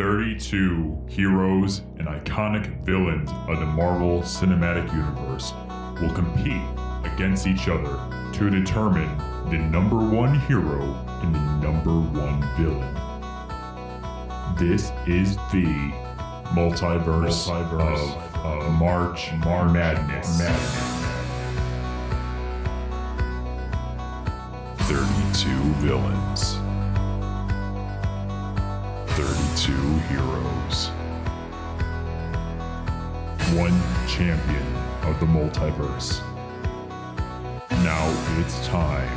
32 heroes and iconic villains of the Marvel Cinematic Universe will compete against each other to determine the number one hero and the number one villain. This is the multiverse, multiverse of, of March, March Madness. Madness. 32 villains. 32 heroes. One champion of the multiverse. Now it's time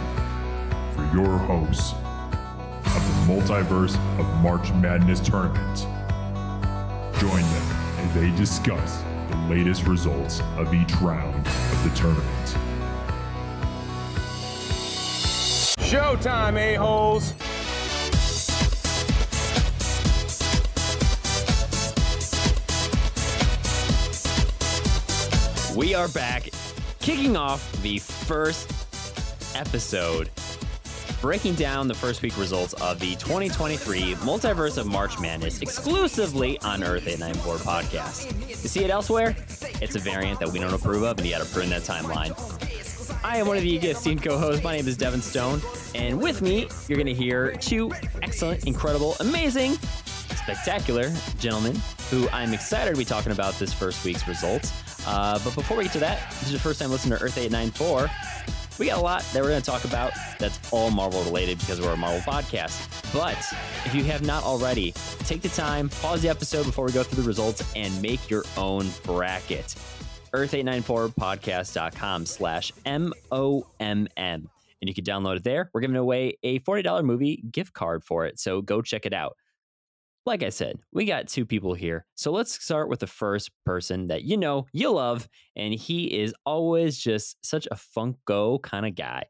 for your hosts of the Multiverse of March Madness tournament. Join them as they discuss the latest results of each round of the tournament. Showtime, a-holes! We are back, kicking off the first episode, breaking down the first week results of the 2023 Multiverse of March Madness exclusively on Earth 894 podcast. You see it elsewhere? It's a variant that we don't approve of, and you got to prune that timeline. I am one of the esteemed co-hosts. My name is Devin Stone, and with me, you're going to hear two excellent, incredible, amazing, spectacular gentlemen who I'm excited to be talking about this first week's results. Uh, but before we get to that, this is your first time listening to Earth 894. We got a lot that we're going to talk about that's all Marvel related because we're a Marvel podcast. But if you have not already, take the time, pause the episode before we go through the results, and make your own bracket. Earth894podcast.com slash M-O-M-M. And you can download it there. We're giving away a $40 movie gift card for it. So go check it out like I said, we got two people here. So let's start with the first person that you know, you love, and he is always just such a Funko kind of guy.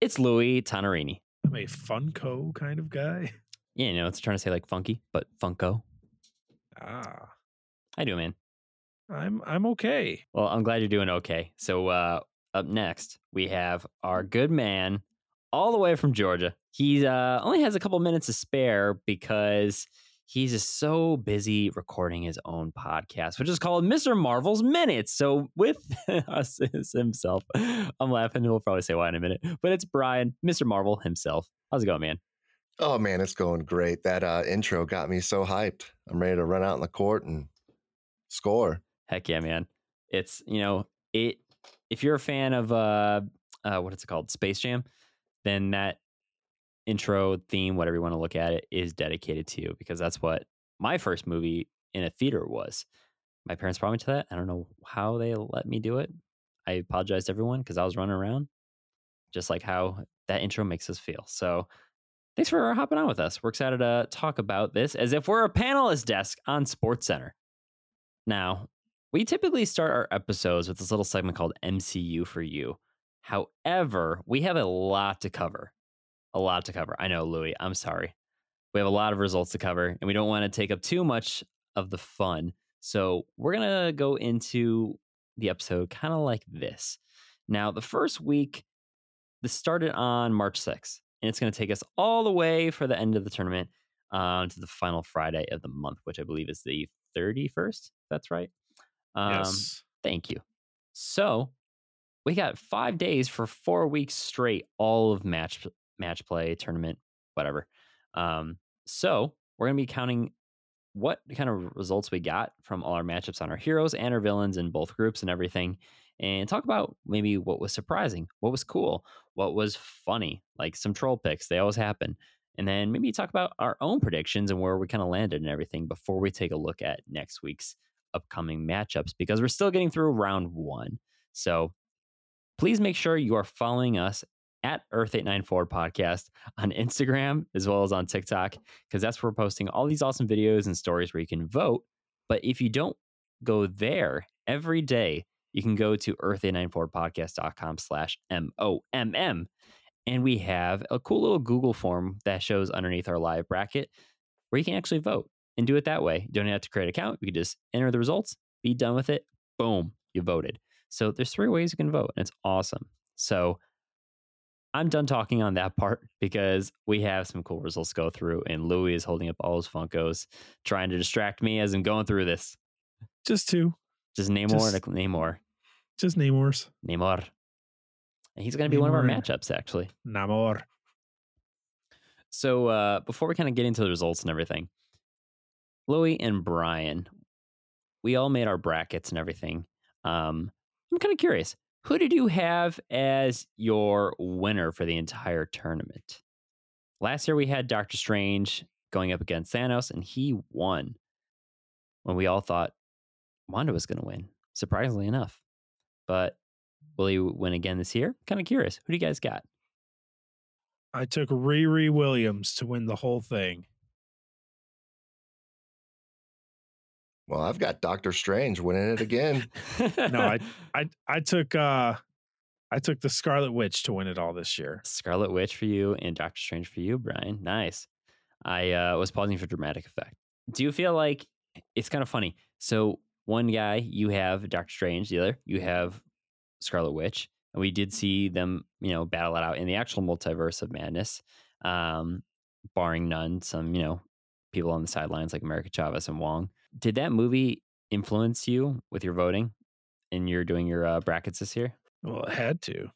It's Louis Tonarini. I'm a Funko kind of guy. Yeah, you know, it's trying to say like funky, but Funko. Ah. I do, man? I'm I'm okay. Well, I'm glad you're doing okay. So uh up next, we have our good man all the way from Georgia. He uh, only has a couple minutes to spare because he's just so busy recording his own podcast, which is called Mr. Marvel's Minutes. So with us is himself. I'm laughing. We'll probably say why in a minute, but it's Brian, Mr. Marvel himself. How's it going, man? Oh man, it's going great. That uh, intro got me so hyped. I'm ready to run out in the court and score. Heck yeah, man! It's you know it. If you're a fan of uh, uh what is it called, Space Jam, then that intro theme, whatever you want to look at it, is dedicated to you because that's what my first movie in a theater was. My parents brought me to that. I don't know how they let me do it. I apologize to everyone because I was running around, just like how that intro makes us feel. So, thanks for hopping on with us. We're excited to talk about this as if we're a panelist desk on Sports Center. Now, we typically start our episodes with this little segment called MCU for You. However, we have a lot to cover. A lot to cover. I know, Louis, I'm sorry. We have a lot of results to cover, and we don't want to take up too much of the fun. So we're going to go into the episode kind of like this. Now, the first week, this started on March 6th, and it's going to take us all the way for the end of the tournament um, to the final Friday of the month, which I believe is the 31st. That's right. Um, yes. Thank you. So we got five days for four weeks straight, all of match match play, tournament, whatever. Um, so we're gonna be counting what kind of results we got from all our matchups on our heroes and our villains in both groups and everything, and talk about maybe what was surprising, what was cool, what was funny, like some troll picks. They always happen. And then maybe talk about our own predictions and where we kind of landed and everything before we take a look at next week's upcoming matchups because we're still getting through round one. So please make sure you are following us at Earth894 Podcast on Instagram as well as on TikTok, because that's where we're posting all these awesome videos and stories where you can vote. But if you don't go there every day, you can go to earth894podcast.com slash M-O-M-M. And we have a cool little Google form that shows underneath our live bracket where you can actually vote and do it that way. You don't have to create an account. You can just enter the results, be done with it. Boom, you voted. So there's three ways you can vote, and it's awesome. So I'm done talking on that part because we have some cool results to go through, and Louis is holding up all his Funkos, trying to distract me as I'm going through this. Just two. Just Namor, Just- and Namor, Just Namor's. Namor, and he's going to be one of our matchups actually. Namor. So uh, before we kind of get into the results and everything, Louis and Brian, we all made our brackets and everything. Um, I'm kind of curious, who did you have as your winner for the entire tournament? Last year we had Doctor Strange going up against Thanos, and he won. When we all thought Wanda was going to win, surprisingly enough. But will he win again this year? Kind of curious. Who do you guys got? I took Riri Williams to win the whole thing. Well, I've got Doctor Strange winning it again. No, I I I took uh I took the Scarlet Witch to win it all this year. Scarlet Witch for you and Doctor Strange for you, Brian. Nice. I uh, was pausing for dramatic effect. Do you feel like it's kind of funny? So one guy you have Doctor Strange, the other you have Scarlet Witch, and we did see them, you know, battle it out in the actual multiverse of madness, um, barring none. Some, you know, people on the sidelines like America Chavez and Wong. Did that movie influence you with your voting and you're doing your uh, brackets this year? Well, it had to.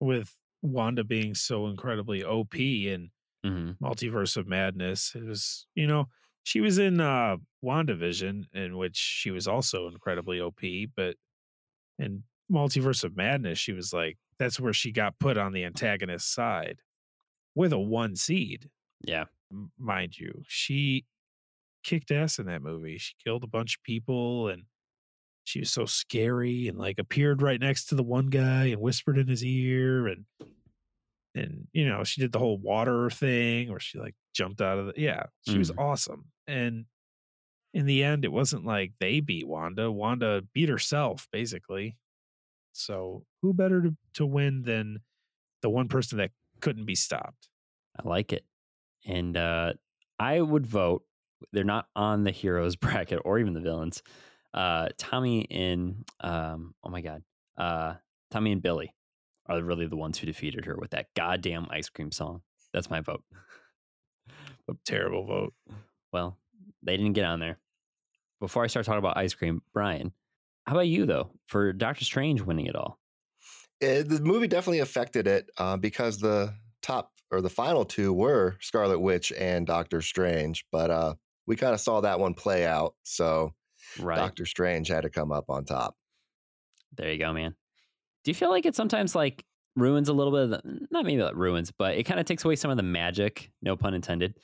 With Wanda being so incredibly OP in Mm-hmm. Multiverse of Madness. It was, you know, she was in uh WandaVision, in which she was also incredibly OP, but in Multiverse of Madness, she was like, that's where she got put on the antagonist side with a one seed. Yeah. mind you. She kicked ass in that movie. She killed a bunch of people and she was so scary and like appeared right next to the one guy and whispered in his ear and and you know, she did the whole water thing where she like jumped out of the yeah, she was awesome. And in the end it wasn't like they beat Wanda. Wanda beat herself basically. So, who better to, to win than the one person that couldn't be stopped? I like it. And uh, I would vote. They're not on the heroes bracket or even the villains. Uh, Tommy and um, oh my god, uh, Tommy and Billy are really the ones who defeated her with that goddamn ice cream song. That's my vote. Terrible vote. Well, they didn't get on there. Before I start talking about ice cream, Brian, how about you though for Doctor Strange winning it all? It, the movie definitely affected it uh, because the top or the final two were Scarlet Witch and Doctor Strange, but uh, we kind of saw that one play out. So Right Doctor Strange had to come up on top. There you go, man. Do you feel like it sometimes like ruins a little bit of the, not maybe that ruins, but it kind of takes away some of the magic, no pun intended,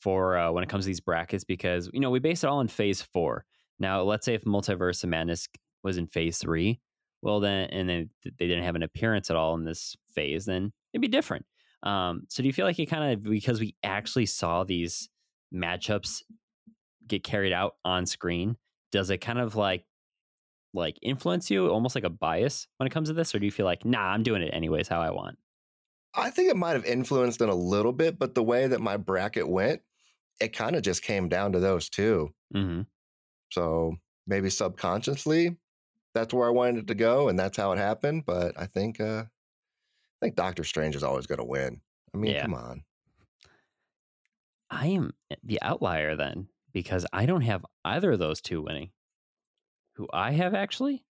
for uh, when it comes to these brackets because you know we base it all in phase four. Now, let's say if Multiverse of Madness was in phase three, well then, and then they didn't have an appearance at all in this phase, then it'd be different. Um, so do you feel like it kind of because we actually saw these matchups get carried out on screen? Does it kind of like like influence you almost like a bias when it comes to this or do you feel like nah i'm doing it anyways how i want I think it might have influenced it a little bit, but the way that my bracket went, it kind of just came down to those two. mm-hmm. So maybe subconsciously, that's where I wanted it to go, and that's how it happened. But I think, uh, I think Doctor Strange is always going to win. I mean, Yeah. come on. i am the outlier then because i don't have either of those two winning. Who i have actually?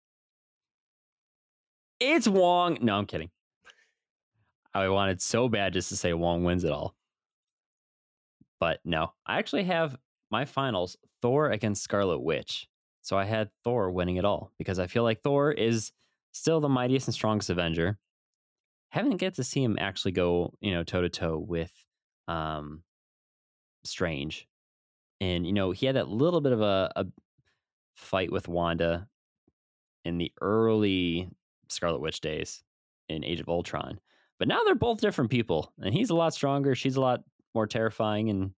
It's wong. No i'm kidding. I wanted so bad just to say wong wins it all. But no i actually have my finals thor against scarlet witch. So i had thor winning it all because i feel like thor is still the mightiest and strongest avenger. Haven't get to see him actually go you know toe to toe with um strange and you know he had that little bit of a, a fight with wanda in the early scarlet witch days in age of ultron but now they're both different people and he's a lot stronger she's a lot more terrifying and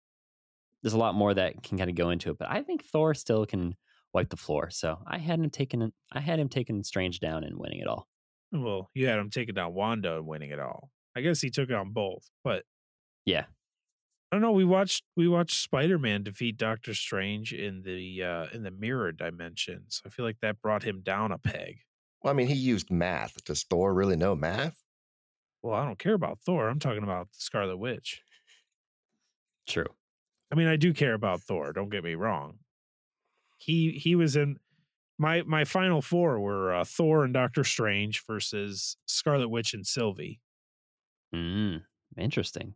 there's a lot more that can kind of go into it but i think thor still can wipe the floor so i had him taking i had him taking strange down and winning it all Well, you had him taking down Wanda and winning it all. I guess he took on both, but yeah I don't know. We watched we watched Spider Man defeat Doctor Strange in the uh in the mirror dimension. So I feel like that brought him down a peg. Well, I mean, he used math. Does Thor really know math? Well, I don't care about Thor. I'm talking about Scarlet Witch. True. I mean, I do care about Thor. Don't get me wrong. He he was in my my final four were uh, Thor and Doctor Strange versus Scarlet Witch and Sylvie Mm, interesting.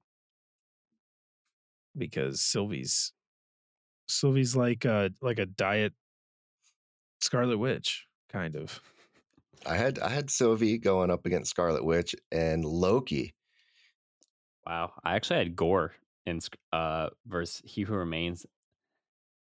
Because Sylvie's Sylvie's like a like a diet Scarlet Witch kind of. I had I had Sylvie going up against Scarlet Witch and Loki. Wow. I actually had Gorr in uh versus He Who Remains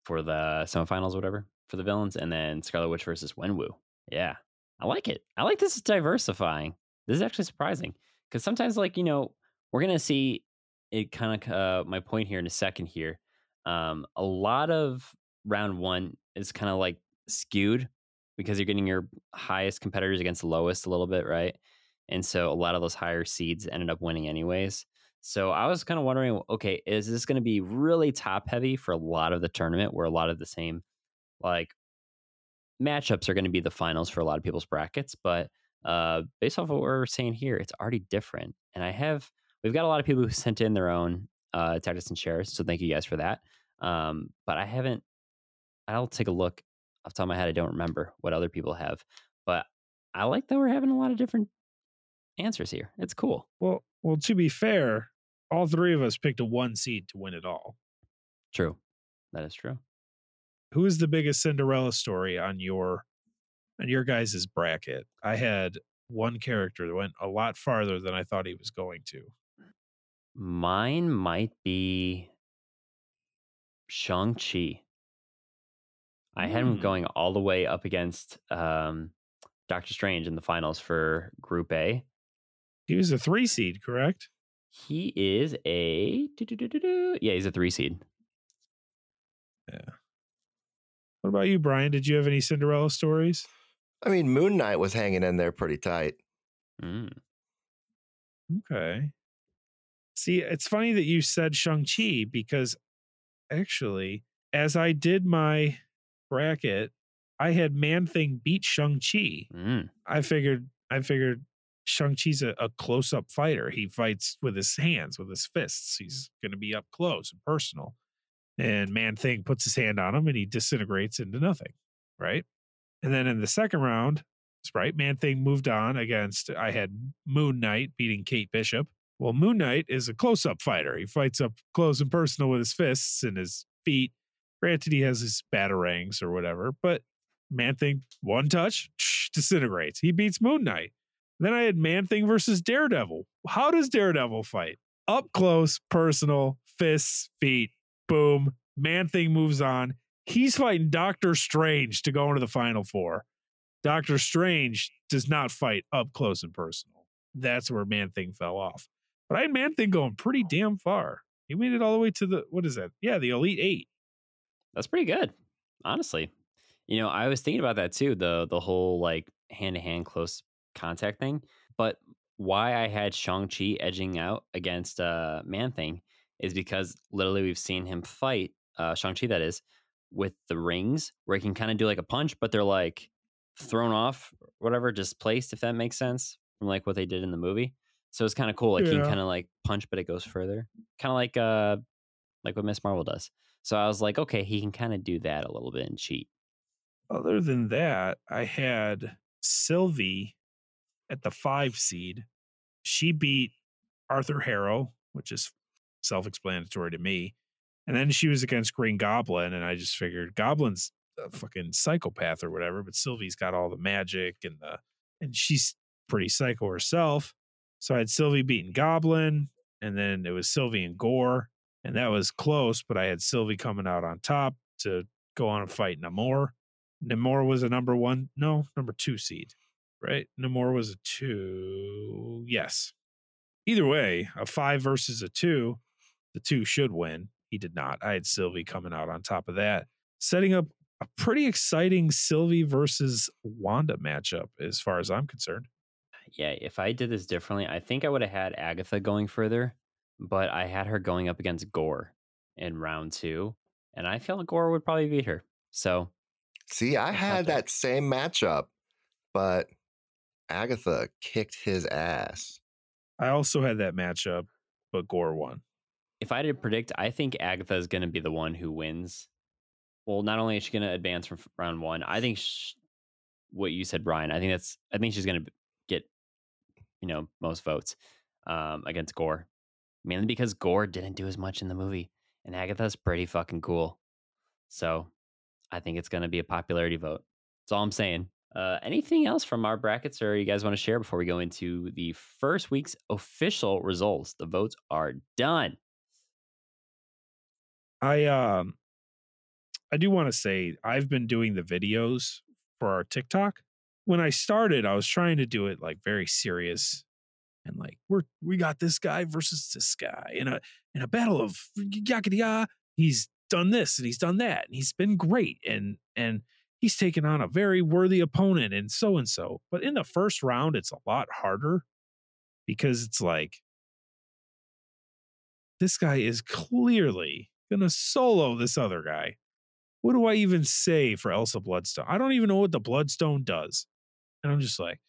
for the semifinals, or whatever, for the villains, and then Scarlet Witch versus Wenwu. Yeah. I like it. I like this is diversifying. This is actually surprising. Because sometimes, like, you know, we're gonna see it kind of uh my point here in a second here. Um, a lot of round one is kind of like skewed because you're getting your highest competitors against the lowest a little bit, right? And so a lot of those higher seeds ended up winning anyways. So I was kind of wondering, okay, is this going to be really top heavy for a lot of the tournament where a lot of the same like matchups are going to be the finals for a lot of people's brackets, but uh based off of what we're saying here, it's already different. And I have we've got a lot of people who sent in their own uh tactics and shares, so thank you guys for that. Um but I haven't I'll take a look off the top of my head. I don't remember what other people have, but I like that we're having a lot of different answers here. It's cool. Well, well, to be fair, all three of us picked a one seed to win it all. True. That is true. Who is the biggest Cinderella story on your on your guys' bracket? I had one character that went a lot farther than I thought he was going to. Mine might be Shang-Chi. I had him Hmm. going all the way up against um, Doctor Strange in the finals for Group A. He was a three seed, correct? He is a doo-doo-doo-doo-doo. yeah, he's a three seed. Yeah. What about you, Brian? Did you have any Cinderella stories? I mean, Moon Knight was hanging in there pretty tight. Mm. Okay. See, it's funny that you said Shang-Chi because actually, as I did my bracket, I had Man Thing beat Shang-Chi. Mm. I figured I figured Shang-Chi's a, a close-up fighter. He fights with his hands, with his fists. He's gonna be up close and personal. And Man Thing puts his hand on him and he disintegrates into nothing. Right. And then in the second round, right, Man Thing moved on against I had Moon Knight beating Kate Bishop. Well, Moon Knight is a close-up fighter. He fights up close and personal with his fists and his feet. Granted, he has his batarangs or whatever, but Man Thing, one touch, disintegrates. He beats Moon Knight. Then I had Man Thing versus Daredevil. How does Daredevil fight? Up close, personal, fists, feet, boom. Man Thing moves on. He's fighting Doctor Strange to go into the final four. Doctor Strange does not fight up close and personal. That's where Man Thing fell off. But I had Man Thing going pretty damn far. He made it all the way to the what is that? Yeah, the Elite Eight. That's pretty good, honestly. You know, I was thinking about that too the the whole like hand to hand close contact thing. But why I had Shang Chi edging out against uh, Man Thing is because literally we've seen him fight uh, Shang Chi. That is with the rings where he can kind of do like a punch, but they're like thrown off, whatever, displaced. If that makes sense from like what they did in the movie. So it's kind of cool. Like he can kind of like punch, but it goes further, kind of like uh like what Miss Marvel does. So I was like, okay, he can kind of do that a little bit and cheat. Other than that, I had Sylvie at the five seed. She beat Arthur Harrow, which is self explanatory to me. And then she was against Green Goblin. And I just figured Goblin's a fucking psychopath or whatever, but Sylvie's got all the magic and the, and she's pretty psycho herself. So I had Sylvie beating Goblin. And then it was Sylvie and Gorr. And that was close, but I had Sylvie coming out on top to go on and fight Namor. Namor was a number one, no, number two seed, right? Namor was a two. Yes. Either way, a five versus a two, the two should win. He did not. I had Sylvie coming out on top of that, setting up a pretty exciting Sylvie versus Wanda matchup as far as I'm concerned. Yeah, if I did this differently, I think I would have had Agatha going further, but I had her going up against Gorr in round two, and I feel like Gorr would probably beat her. So See, I had that same matchup, but Agatha kicked his ass. I also had that matchup, but Gorr won. If I had to predict, I think Agatha is going to be the one who wins. Well, not only is she going to advance from round one, I think sh- what you said, Brian. I think that's. I think she's going to get, you know, most votes um, against Gorr, mainly because Gorr didn't do as much in the movie, and Agatha's pretty fucking cool. So, I think it's going to be a popularity vote. That's all I'm saying. Uh, anything else from our brackets, or you guys want to share before we go into the first week's official results? The votes are done. I um I do want to say I've been doing the videos for our TikTok. When I started, I was trying to do it like very serious and like we're we got this guy versus this guy in a in a battle of yakety He's done this and he's done that and he's been great and and he's taken on a very worthy opponent and so and so. But in the first round, it's a lot harder because it's like this guy is clearly gonna solo this other guy. What do I even say for Elsa Bloodstone? I don't even know what the Bloodstone does. And I'm just like,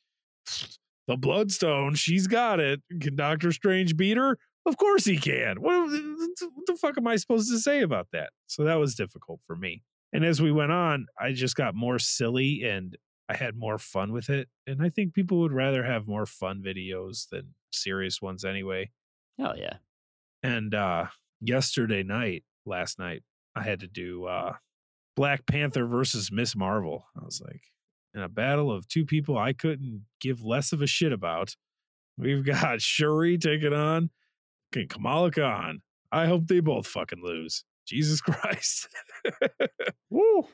the Bloodstone, she's got it. Can Doctor Strange beat her? Of course he can. What, what the fuck am I supposed to say about that? So that was difficult for me. And as we went on, I just got more silly and I had more fun with it. And I think people would rather have more fun videos than serious ones anyway. Hell yeah. And uh yesterday night, last night, I had to do uh Black Panther versus Miss Marvel. I was like, in a battle of two people I couldn't give less of a shit about. We've got Shuri taking on Kamala Khan. I hope they both fucking lose. Jesus Christ. Woo.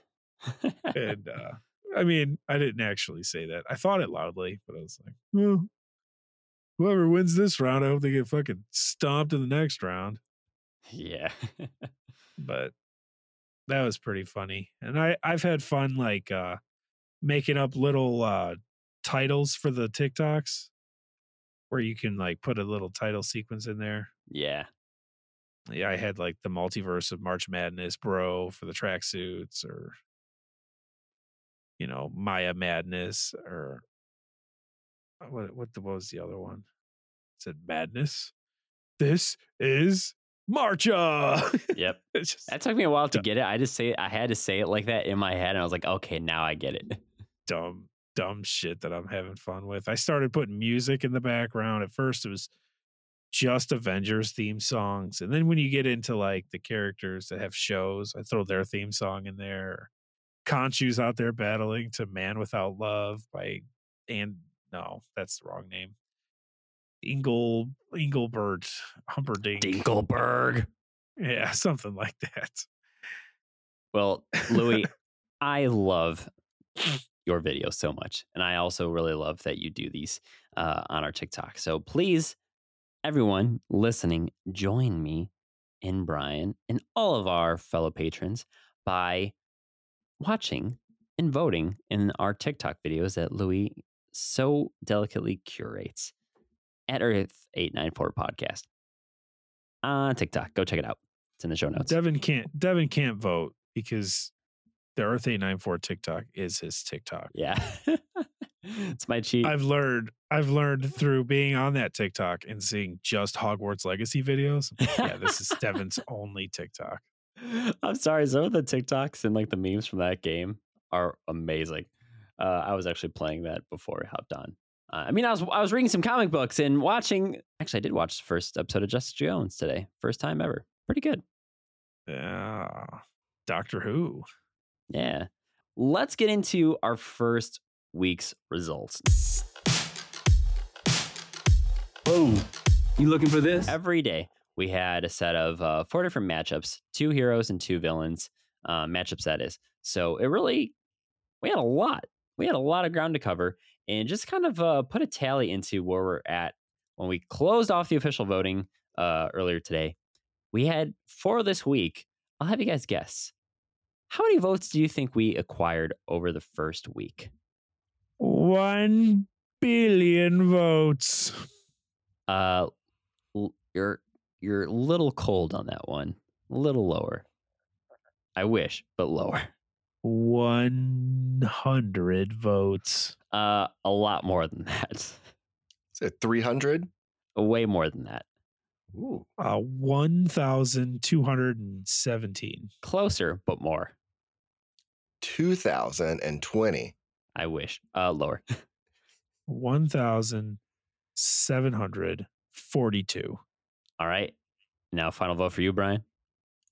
and uh I mean, I didn't actually say that. I thought it loudly, but I was like, well, whoever wins this round, I hope they get fucking stomped in the next round. yeah. But that was pretty funny. And I, I've had fun like uh making up little uh titles for the TikToks where you can like put a little title sequence in there. yeah. Yeah, I had like the multiverse of March Madness, bro, for the tracksuits, or you know, Maya Madness, or what? What, the, what was the other one? It said Madness. This is Marcha. Yep. Just That took me a while to Dumb. get it. I just say I had to say it like that in my head, and I was like, okay, now I get it. dumb, dumb shit that I'm having fun with. I started putting music in the background. At first, it was just Avengers theme songs, and then when you get into like the characters that have shows, I throw their theme song in there. Khonshu's out there battling to "Man Without Love" by and no, that's the wrong name. Ingle Engelbert Humperdinck. Dinkelberg. Yeah, something like that. Well, Louis, I love your videos so much. And I also really love that you do these uh, on our TikTok. So please, everyone listening, join me and Brian and all of our fellow patrons by watching and voting in our TikTok videos that Louis so delicately curates at Earth894 Podcast on TikTok. Go check it out. It's in the show notes. Devin can't Devin can't vote because the Earth 894 TikTok is his TikTok. Yeah. it's my cheat. I've learned I've learned through being on that TikTok and seeing just Hogwarts Legacy videos. Yeah, this is Devin's only TikTok. I'm sorry. Some of the TikToks and like the memes from that game are amazing. Uh, I was actually playing that before I hopped on. Uh, I mean, I was I was reading some comic books and watching. Actually, I did watch the first episode of Jessica Jones today. First time ever. Pretty good. Yeah. Doctor Who. Yeah. Let's get into our first week's results. Oh, you looking for this? Every day we had a set of uh, four different matchups, two heroes and two villains. Uh, matchups that is. So it really we had a lot. We had a lot of ground to cover, and just kind of uh, put a tally into where we're at when we closed off the official voting uh, earlier today. We had for this week. I'll have you guys guess. How many votes do you think we acquired over the first week? One billion votes. Uh, l- you're you're a little cold on that one. A little lower. I wish, but lower. One hundred votes. Uh, a lot more than that. Is it 300? way more than that. Ooh. Uh, 1,217. Closer, but more. 2020. I wish. Uh, lower. 1,742. All right. Now, final vote for you, Brian.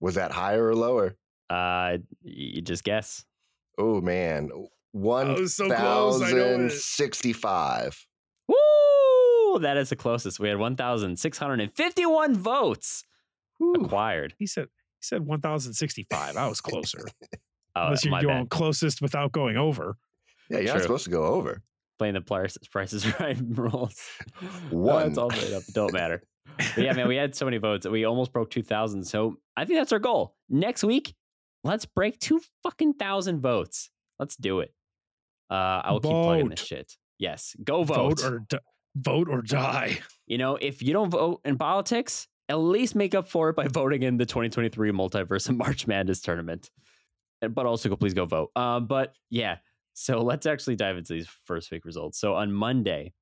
Was that higher or lower? Uh, you just guess. Oh man. Was oh, so close, I know it. 1065. Woo! That is the closest. We had 1,651 votes acquired. He said he said 1,065. I was closer. Oh, Unless you're my going bad. closest without going over. Yeah, you're not supposed to go over. Playing the price, prices right rules. Oh, one. it's all made up. It don't matter. But yeah, man, we had so many votes. that We almost broke 2,000. So I think that's our goal. Next week, let's break two fucking thousand votes. Let's do it. Uh, I will keep plugging this shit. Yes, go vote. Vote or di- vote or die. you know, if you don't vote in politics, at least make up for it by voting in the 2023 Multiverse and March Madness tournament. And- But also, please go vote. Um, but yeah, so let's actually dive into these first week results. So on Monday,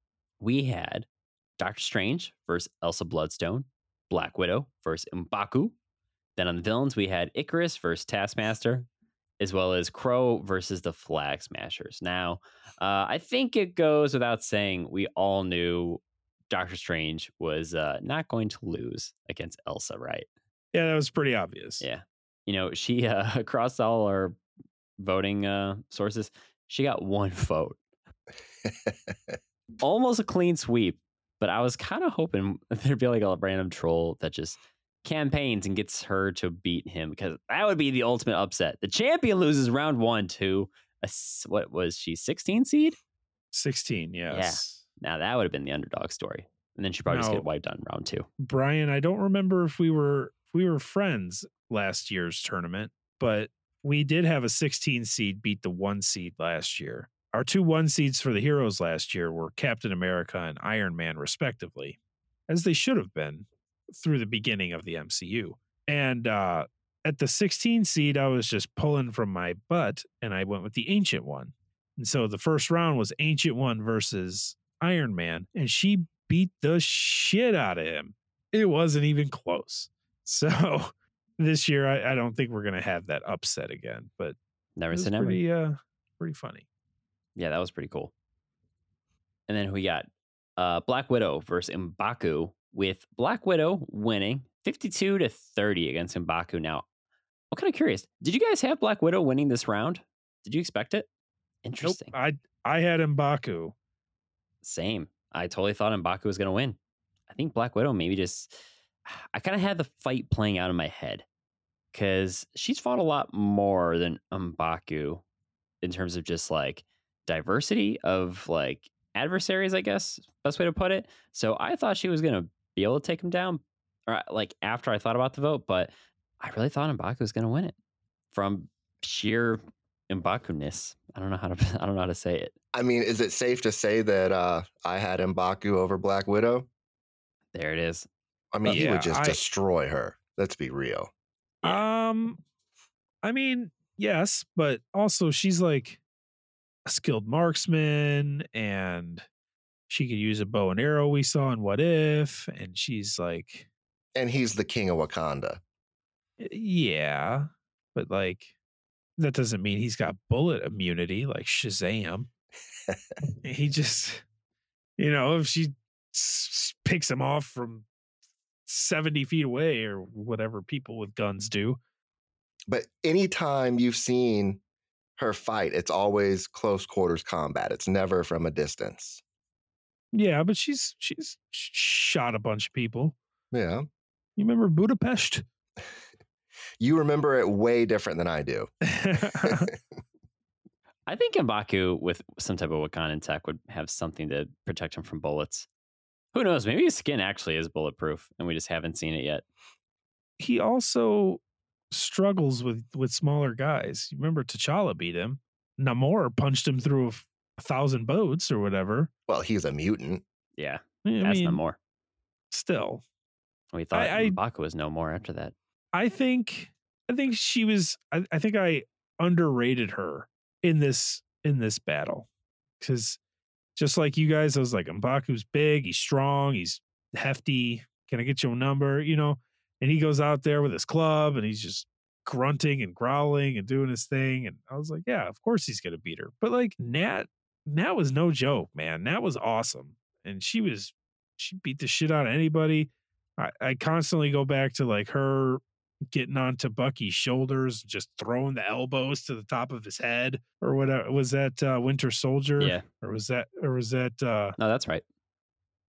we had Doctor Strange versus Elsa Bloodstone, Black Widow versus M'Baku. Then on the villains, we had Ikaris versus Taskmaster, as well as Kro versus the Flag Smashers. Now, uh, I think it goes without saying we all knew Doctor Strange was uh, not going to lose against Elsa, right? Yeah, that was pretty obvious. Yeah. You know, she, uh, across all our voting uh, sources, she got one vote. Almost a clean sweep, but I was kind of hoping there'd be like a random troll that just campaigns and gets her to beat him because that would be the ultimate upset. The champion loses round one to a, what was she, 16 seed? 16, yes. Now that would have been the underdog story. And then she probably just get wiped on round two. Brian, I don't remember if we were if we were friends last year's tournament, but we did have a 16 seed beat the one seed last year. Our two one seeds for the heroes last year were Captain America and Iron Man, respectively, as they should have been through the beginning of the MCU. And uh, at the 16 seed, I was just pulling from my butt, and I went with the Ancient One. And so the first round was Ancient One versus Iron Man, and she beat the shit out of him. It wasn't even close. So this year, I, I don't think we're gonna have that upset again. But Never say never. pretty, uh, pretty funny. Yeah, that was pretty cool. And then we got uh, Black Widow versus Mbaku, with Black Widow winning 52 to 30 against Mbaku. Now, I'm kind of curious. Did you guys have Black Widow winning this round? Did you expect it? Interesting. Nope, I I had Mbaku. Same. I totally thought Mbaku was going to win. I think Black Widow maybe just. I kind of had the fight playing out in my head because she's fought a lot more than Mbaku in terms of just like diversity of like adversaries, I guess, best way to put it. So I thought she was going to be able to take him down or like after I thought about the vote, but I really thought Mbaku was going to win it from sheer Mbaku-ness. I don't know how to I don't know how to say it. I mean, is it safe to say that uh, I had Mbaku over Black Widow? There it is. I mean, he would just I- destroy her. Let's be real. Um, I mean, yes, but also she's like a skilled marksman, and she could use a bow and arrow. We saw in What If, and she's like, And he's the king of Wakanda. Eh, yeah, but like that doesn't mean he's got bullet immunity like Shazam. he just, you know, if she picks him off from 70 feet away or whatever people with guns do. But anytime you've seen her fight, it's always close quarters combat. It's never from a distance. Yeah, but she's she's shot a bunch of people. Yeah. You remember Budapest? You remember it way different than I do. I think Mbaku with some type of Wakandan tech would have something to protect him from bullets. Who knows? Maybe his skin actually is bulletproof and we just haven't seen it yet. he also struggles with with smaller guys. You remember T'Challa beat him. Namor punched him through a, f- a thousand boats or whatever. Well, he's a mutant. Yeah, I that's mean, no more. still, We thought I- I- Mbaku was no more after that. I think I think she was. I, I think I underrated her in this in this battle because just like you guys, I was like, Mbaku's big, he's strong, he's hefty. Can I get your number? You know, and he goes out there with his club and he's just grunting and growling and doing his thing. And I was like, yeah, of course he's gonna beat her. But like Nat, Nat was no joke, man. Nat was awesome, and she was she beat the shit out of anybody. I, I constantly go back to like her getting onto Bucky's shoulders, just throwing the elbows to the top of his head, or whatever. Was that uh, Winter Soldier? Yeah. or was that, or was that? uh No, that's right.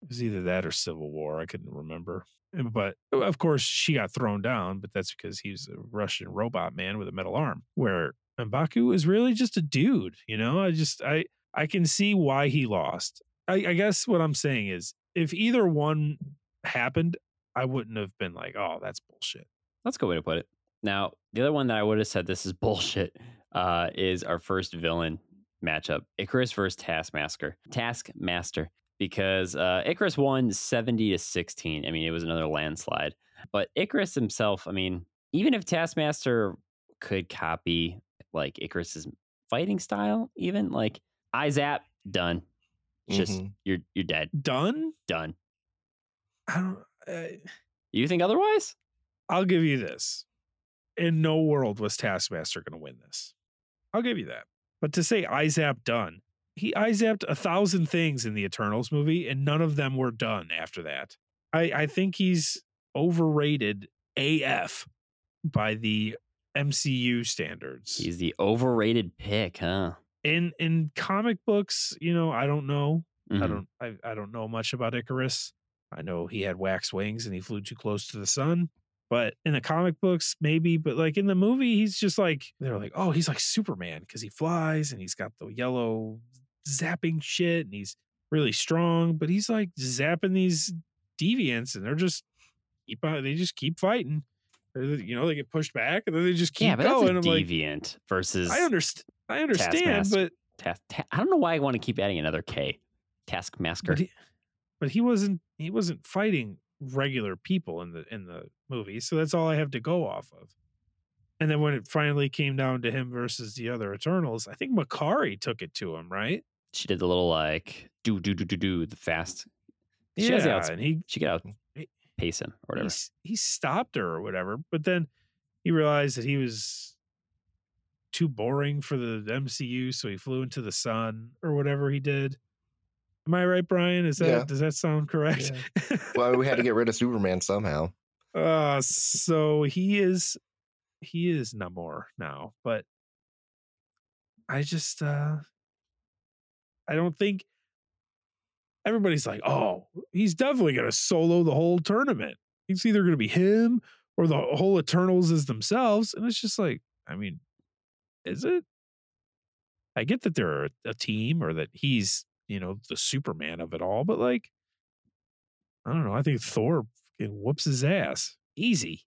it was either that or Civil War. I couldn't remember. But of course, she got thrown down, but that's because he's a Russian robot man with a metal arm. Where Mbaku is really just a dude, you know. I just I I can see why he lost. I, I guess what I'm saying is, if either one happened, I wouldn't have been like, oh, that's bullshit. That's a good way to put it. Now, the other one that I would have said this is bullshit uh, is our first villain matchup Ikaris versus Taskmaster. Taskmaster. Because uh, Ikaris won 70 to 16. I mean, it was another landslide. But Ikaris himself, I mean, even if Taskmaster could copy like Ikaris's fighting style, even like I zap, done. Just Mhm. you're you're dead. Done? Done. I don't. Uh, You think otherwise? I'll give you this. In no world was Taskmaster going to win this. I'll give you that. But to say Izap done, he Izapped a thousand things in the Eternals movie, and none of them were done after that. I, I think he's overrated AF by the MCU standards. He's the overrated pick, huh? In in comic books, you know, I don't know. I Mhm. don't I, I don't know much about Icarus. I know he had wax wings and he flew too close to the sun. But in the comic books, maybe, but like in the movie, he's just like they're like, oh, he's like Superman because he flies and he's got the yellow zapping shit and he's really strong, but he's like zapping these deviants and they're just keep on they just keep fighting. You know, they get pushed back and then they just keep yeah, but going. that's a I'm like, deviant versus I understand I understand, but Task, ta- I don't know why I want to keep adding another K. Taskmaster. But he, but he wasn't he wasn't fighting regular people in the in the movie, so that's all I have to go off of. And then when it finally came down to him versus the other Eternals, I think Makkari took it to him, right? she did the little like do do do do do the fast. She the outs- and he She could out pace him or whatever. s- he stopped her or whatever, but then he realized that he was too boring for the MCU, so he flew into the sun or whatever he did. Am I right, Brian? Is that Yeah. does that sound correct? Well, we had to get rid of Superman somehow. Uh so he is he is Namor now, but I just uh I don't think everybody's like, oh, he's definitely gonna solo the whole tournament. It's either gonna be him or the whole Eternals as themselves. And it's just like, I mean, is it? I get that they're a, team or that he's, you know, the Superman of it all, but like, I don't know. I think Thor whoops his ass. Easy.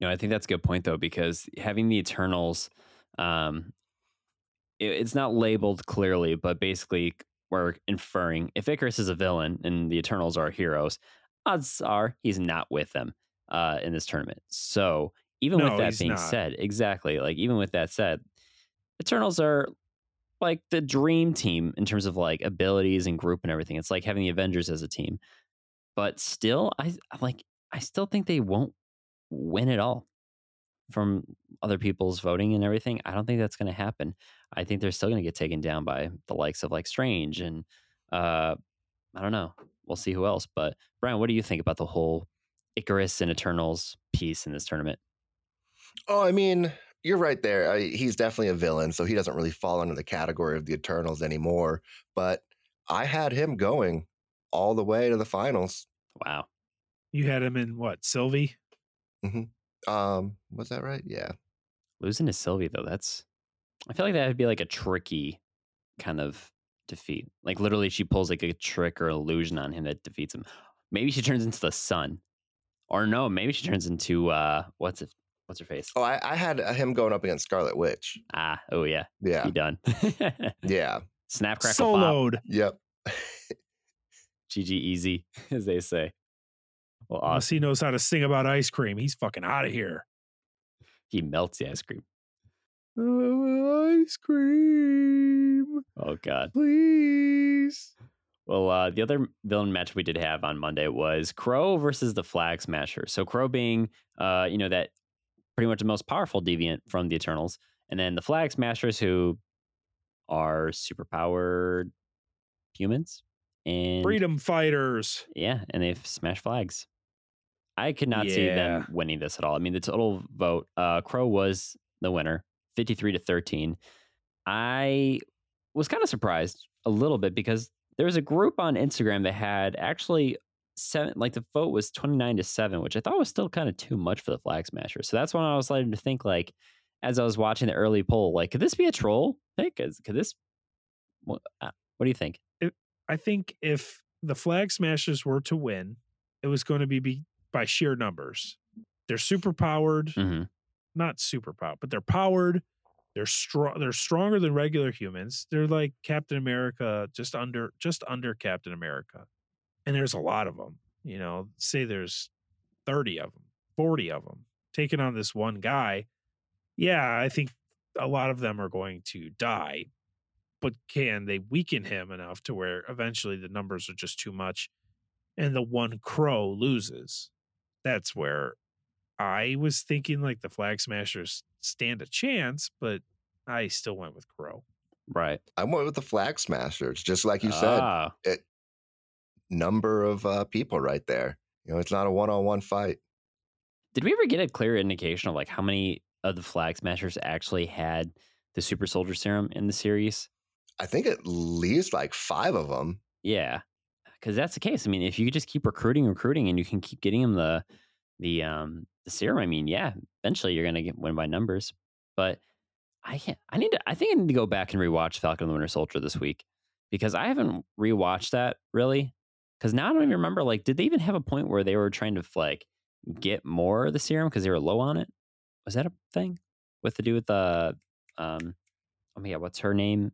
No, I think that's a good point though, because having the Eternals, um, it- it's not labeled clearly, but basically we're inferring if Ikaris is a villain and the Eternals are heroes, odds are he's not with them uh, in this tournament. So even No, with that being not. said, exactly, like even with that said, Eternals are like the dream team in terms of like abilities and group and everything. It's like having the Avengers as a team, but still, I I like I still think they won't win it all from other people's voting and everything. I don't think that's going to happen. I think they're still going to get taken down by the likes of like Strange and uh I don't know. We'll see who else. But Brian, what do you think about the whole Ikaris and Eternals piece in this tournament? Oh, I mean, you're right there. I, he's definitely a villain, so he doesn't really fall under the category of the Eternals anymore. But I had him going all the way to the finals. Wow. You had him in what, Sylvie? Um, was that right? Yeah. Losing to Sylvie though, that's I feel like that would be like a tricky kind of defeat. Like literally she pulls like a trick or illusion on him that defeats him. Maybe she turns into the sun. Or no, maybe she turns into uh what's it what's her face? Oh, I, I had him going up against Scarlet Witch. Ah, oh yeah. Yeah. Be done. Yeah. Snap crackle pop. Soloed. Yep. GG easy, as they say. Well, Unless he knows how to sing about ice cream. He's fucking out of here. He melts the ice cream. Oh, ice cream, Oh god. please. Well, uh, the other villain match we did have on Monday was Kro versus the Flag Smasher. So Kro being, uh, you know, that pretty much the most powerful deviant from the Eternals, and then the Flag Smashers who are superpowered humans and Freedom fighters. yeah, and they've smashed flags. I could not see them winning this at all. I mean, the total vote, uh, Kro was the winner, 53 to 13. I was kind of surprised a little bit because there was a group on Instagram that had actually seven, like the vote was 29 to 7, which I thought was still kind of too much for the Flag Smasher. So that's when I was starting to think, like, as I was watching the early poll, like, could this be a troll pick? Is- Could this, what, uh, what do you think? I think if the Flag Smashers were to win, it was going to be, be by sheer numbers. They're super powered, hmm not super powered, but they're powered. They're strong. They're stronger than regular humans. They're like Captain America, just under, just under Captain America. And there's a lot of them. You know, say there's thirty of them, forty of them taking on this one guy. Yeah, I think a lot of them are going to die. But can they weaken him enough to where eventually the numbers are just too much, and the one Kro loses? That's where I was thinking like the Flag Smashers stand a chance, but I still went with Kro. Right. I went with the Flag Smashers, just like you said. Ah, Number of uh, people right there. You know, it's not a one-on-one fight. Did we ever get a clear indication of like how many of the Flag Smashers actually had the Super Soldier Serum in the series? I think at least like five of them. Yeah, because that's the case. I mean, if you just keep recruiting, recruiting, and you can keep getting them the the um the serum, I mean, yeah, eventually you're gonna get win by numbers. But I can't. I need to. I think I need to go back and rewatch Falcon and the Winter Soldier this week because I haven't rewatched that really. Because now I don't even remember. Like, did they even have a point where they were trying to like get more of the serum because they were low on it? Was that a thing with to do with the um? Oh my god, what's her name?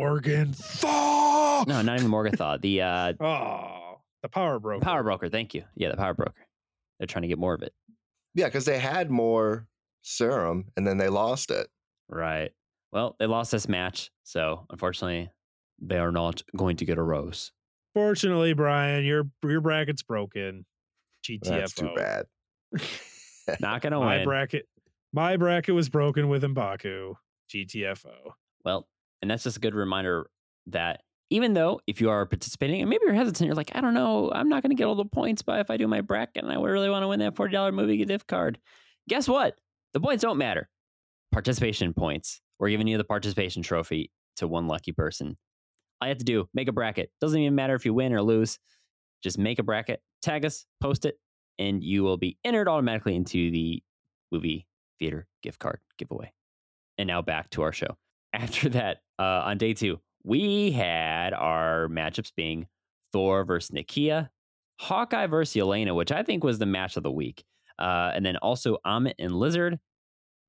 Morgenthau. No, not even Morgathaw. The uh, Oh, the power broker. power broker. Thank you. Yeah, the power broker. They're trying to get more of it. Yeah, because they had more serum and then they lost it. Right. Well, they lost this match, so unfortunately, they are not going to get a rose. Fortunately, Brian, your your bracket's broken. GTFO. That's too bad. Not going to My win. bracket, my bracket was broken with Mbaku. GTFO. Well, and that's just a good reminder that even though if you are participating and maybe you're hesitant, you're like, I don't know, I'm not going to get all the points, but if I do my bracket and I really want to win that $40 movie gift card, guess what? The points don't matter. Participation points. We're giving you the participation trophy to one lucky person. All you have to do, make a bracket. Doesn't even matter if you win or lose. Just make a bracket, tag us, post it, and you will be entered automatically into the movie theater gift card giveaway. And now back to our show after that, uh, on day two, we had our matchups being Thor versus Nakia, Hawkeye versus Yelena, which I think was the match of the week. Uh, and then also Ammit and Lizard,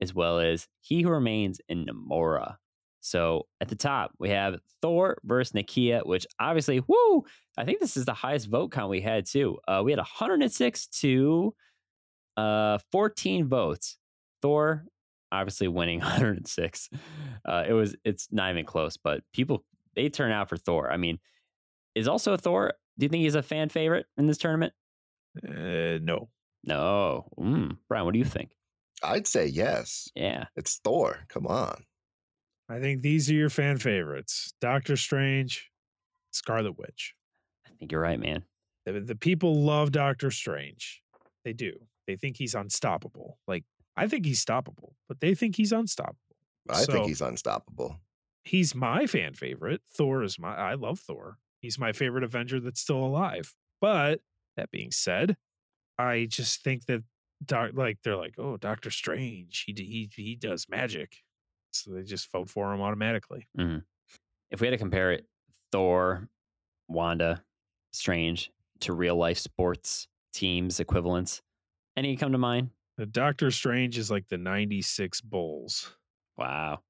as well as He Who Remains and Namora. So at the top, we have Thor versus Nakia, which obviously, woo, I think this is the highest vote count we had too. Uh, we had 106 to uh, 14 votes. Thor obviously winning 106. Uh, it was it's not even close, but people they turn out for Thor. I mean, is also Thor. Do you think he's a fan favorite in this tournament? Uh, no. No, mm, Brian. What do you think? I'd say yes. Yeah, It's Thor. Come on. I think these are your fan favorites: Doctor Strange, Scarlet Witch. I think you're right, man. The, the people love Doctor Strange. They do. They think he's unstoppable. Like I think he's stoppable, but they think he's unstoppable. I So- think he's unstoppable. He's my fan favorite. Thor is my. I love Thor. He's my favorite Avenger that's still alive. But that being said, I just think that doc, like they're like, oh, Doctor Strange, he he he does magic, so they just vote for him automatically. Mm-hmm. If we had to compare it, Thor, Wanda, Strange to real life sports teams equivalents, any come to mind? The Doctor Strange is like the '96 Bulls. Wow.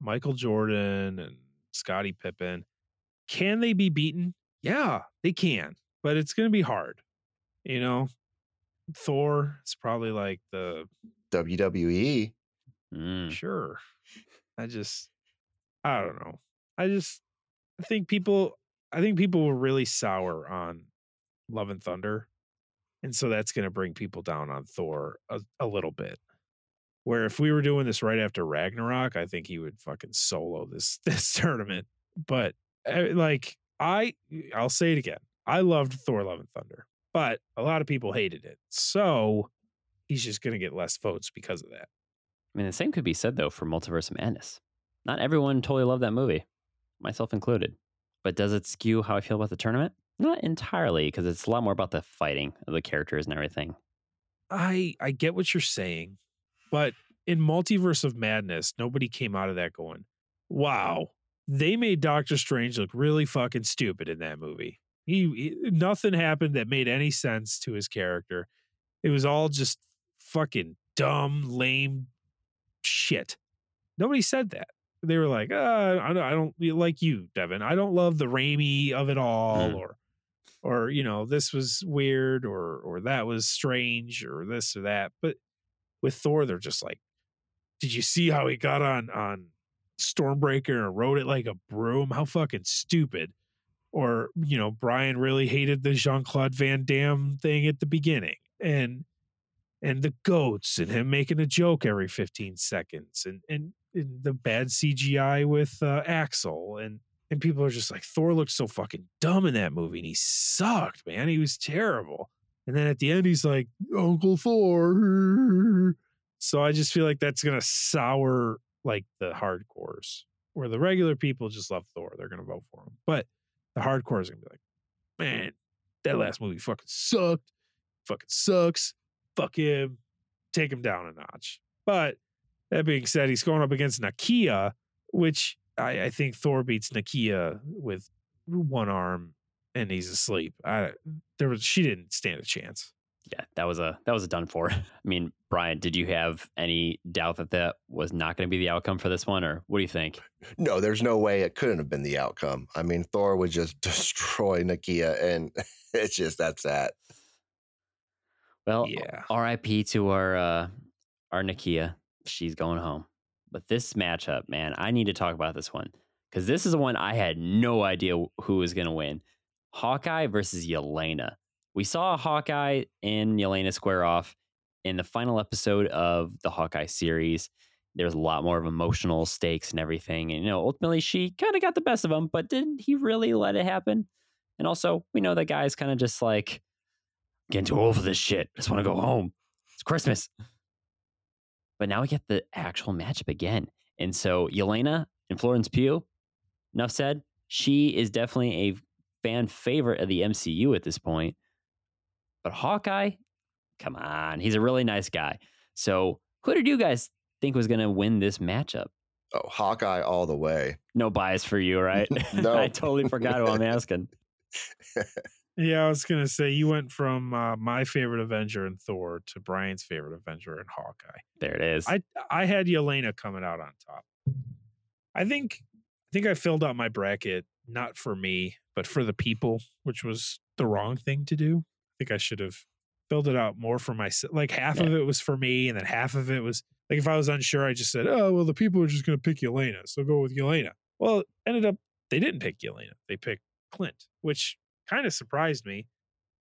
Michael Jordan and Scottie Pippen. Can they be beaten? Yeah, they can, but it's going to be hard. You know, Thor is probably like the WWE. Mm. sure. I just, I don't know. I just, I think people I think people were really sour on Love and Thunder. And so that's going to bring people down on Thor a, a little bit. Where if we were doing this right after Ragnarok, I think he would fucking solo this this tournament. But uh, like I I'll say it again. I loved Thor Love and Thunder, but a lot of people hated it. So he's just going to get less votes because of that. I mean, the same could be said though for Multiverse of Madness. Not everyone totally loved that movie, myself included. But does it skew how I feel about the tournament? Not entirely, because it's a lot more about the fighting of the characters and everything. I I get what you're saying, but in Multiverse of Madness, nobody came out of that going, "Wow, they made Doctor Strange look really fucking stupid in that movie." He, he nothing happened that made any sense to his character. It was all just fucking dumb, lame shit. Nobody said that. They were like, uh, I don't, I don't like you, Devin. I don't love the Raimi of it all, Mm. or, or you know, this was weird, or or that was strange, or this or that. But with Thor, they're just like, did you see how he got on on Stormbreaker and rode it like a broom? How fucking stupid. Or, you know, Brian really hated the Jean Claude Van Damme thing at the beginning. And and the goats and him making a joke every 15 seconds and and, and the bad CGI with uh, Axel and and people are just like Thor looked so fucking dumb in that movie and he sucked man. He was terrible. And then at the end he's like Uncle Thor. So I just feel like that's gonna sour like the hardcores where the regular people just love Thor. They're gonna vote for him. But the hardcore is gonna be like man that last movie fucking sucked. Fucking sucks. Fuck him, take him down a notch. But that being said, he's going up against Nakia, which I, I think Thor beats Nakia with one arm and he's asleep. I there was she didn't stand a chance. Yeah, that was a that was a done for. I mean, Brian, did you have any doubt that that was not going to be the outcome for this one, or what do you think? No, there's no way it couldn't have been the outcome. I mean, Thor would just destroy Nakia, and it's just that's that. Well, Yeah. R.I.P. to our uh, our Nakia. She's going home. But this matchup, man, I need to talk about this one because this is the one I had no idea who was going to win. Hawkeye versus Yelena. We saw Hawkeye and Yelena square off in the final episode of the Hawkeye series. There's a lot more of emotional stakes and everything. And, you know, ultimately she kind of got the best of him, but didn't he really let it happen? And also, we know that guy's kind of just like, getting too old for this shit. I just want to go home. It's Christmas. But now we get the actual matchup again. And so Yelena and Florence Pugh, enough said, she is definitely a fan favorite of the MCU at this point. But Hawkeye, come on, he's a really nice guy. So who did you guys think was going to win this matchup? Oh, Hawkeye all the way. No bias for you, right? No. I totally forgot who I'm asking. Yeah, I was gonna say you went from uh, my favorite Avenger in Thor to Brian's favorite Avenger in Hawkeye. There it is. I I had Yelena coming out on top. I think I think I filled out my bracket not for me, but for the people, which was the wrong thing to do. I think I should have filled it out more for myself. Like half of it was for me, and then half of it was like if I was unsure, I just said, "Oh, well, the people are just going to pick Yelena, so go with Yelena." Well, it ended up they didn't pick Yelena; they picked Clint, which kind of surprised me.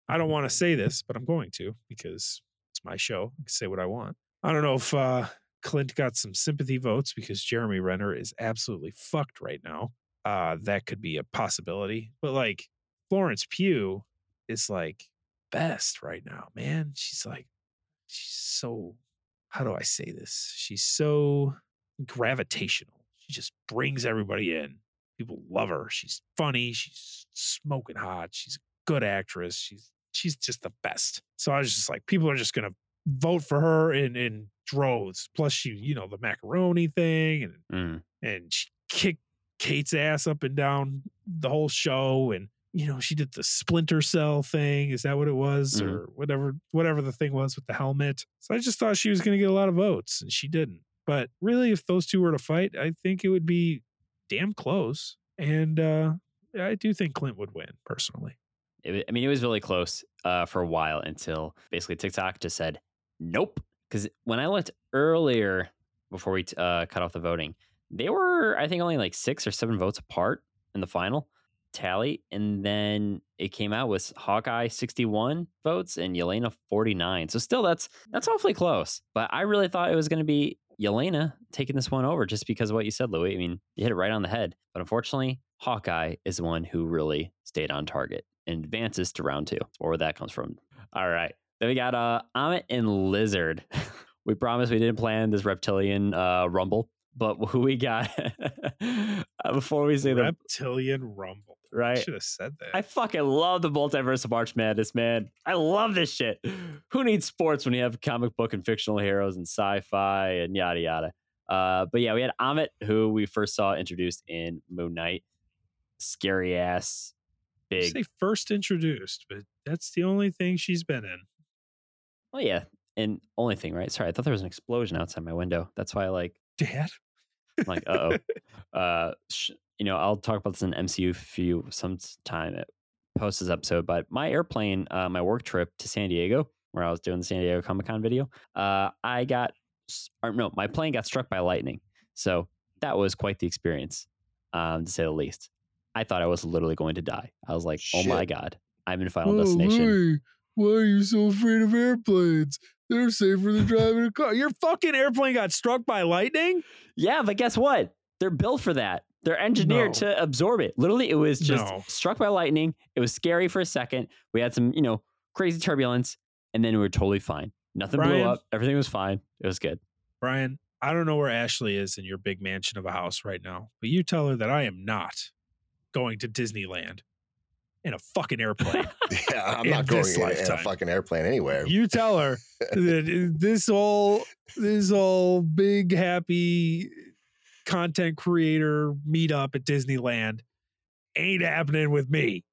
I don't want to say this, but I'm going to because it's my show. I can say what I want. I don't know if uh, Clint got some sympathy votes because Jeremy Renner is absolutely fucked right now. Uh, that could be a possibility. But like Florence Pugh is like best right now, man. She's like, she's so, how do I say this? She's so gravitational. She just brings everybody in. People love her. She's funny. She's smoking hot. She's a good actress. She's she's just the best. So I was just like, people are just gonna vote for her in in droves. Plus, she, you know, the macaroni thing, and Mm. and she kicked Kate's ass up and down the whole show, and you know, she did the splinter cell thing. Is that what it was, Mhm. or whatever, whatever the thing was with the helmet? So I just thought she was gonna get a lot of votes, and she didn't. But really, if those two were to fight, I think it would be damn close. And uh I do think Clint would win personally. It, I mean, it was really close uh, for a while until basically TikTok just said nope. Because when I looked earlier before we uh, cut off the voting, they were I think only like six or seven votes apart. in the final tally, and then it came out with Hawkeye 61 votes and Yelena 49. So still, that's that's awfully close. But I really thought it was going to be Yelena taking this one over just because of what you said, Louis. I mean, you hit it right on the head. But unfortunately, Hawkeye is the one who really stayed on target and advances to round two. Or where that comes from. All right. Then we got uh Ammit and Lizard. we promised we didn't plan this reptilian uh rumble, but who we got uh, before we say the Reptilian Rumble. Right. Should have said that. I fucking love the multiverse of March Madness, man. I love this shit. Who needs sports when you have comic book and fictional heroes and sci-fi and yada yada? Uh, but yeah, we had Ammit, who we first saw introduced in Moon Knight. Scary ass, big. Say first introduced, but that's the only thing she's been in. Oh yeah, and only thing, right? Sorry, I thought there was an explosion outside my window. That's why I like Dad. I'm like, uh oh. uh, sh- you know, I'll talk about this in MCU for you sometime post this episode. But my airplane, uh, my work trip to San Diego, where I was doing the San Diego Comic Con video, uh, I got, or no, my plane got struck by lightning. So that was quite the experience, um, to say the least. I thought I was literally going to die. I was like, oh my god, I'm in Final Destination. why are you so afraid of airplanes? They're safer than driving a car. Your fucking airplane got struck by lightning? Yeah, but guess what? They're built for that. They're engineered No. to absorb it. Literally, it was just No. struck by lightning. It was scary for a second. We had some, you know, crazy turbulence, and then we were totally fine. Nothing blew up. Everything was fine. It was good. Brian, I don't know where Ashley is in your big mansion of a house right now, but you tell her that I am not going to Disneyland in a fucking airplane. Yeah, I'm not going this in, in a fucking airplane anywhere. you tell her that this whole this whole big happy content creator meetup at Disneyland ain't happening with me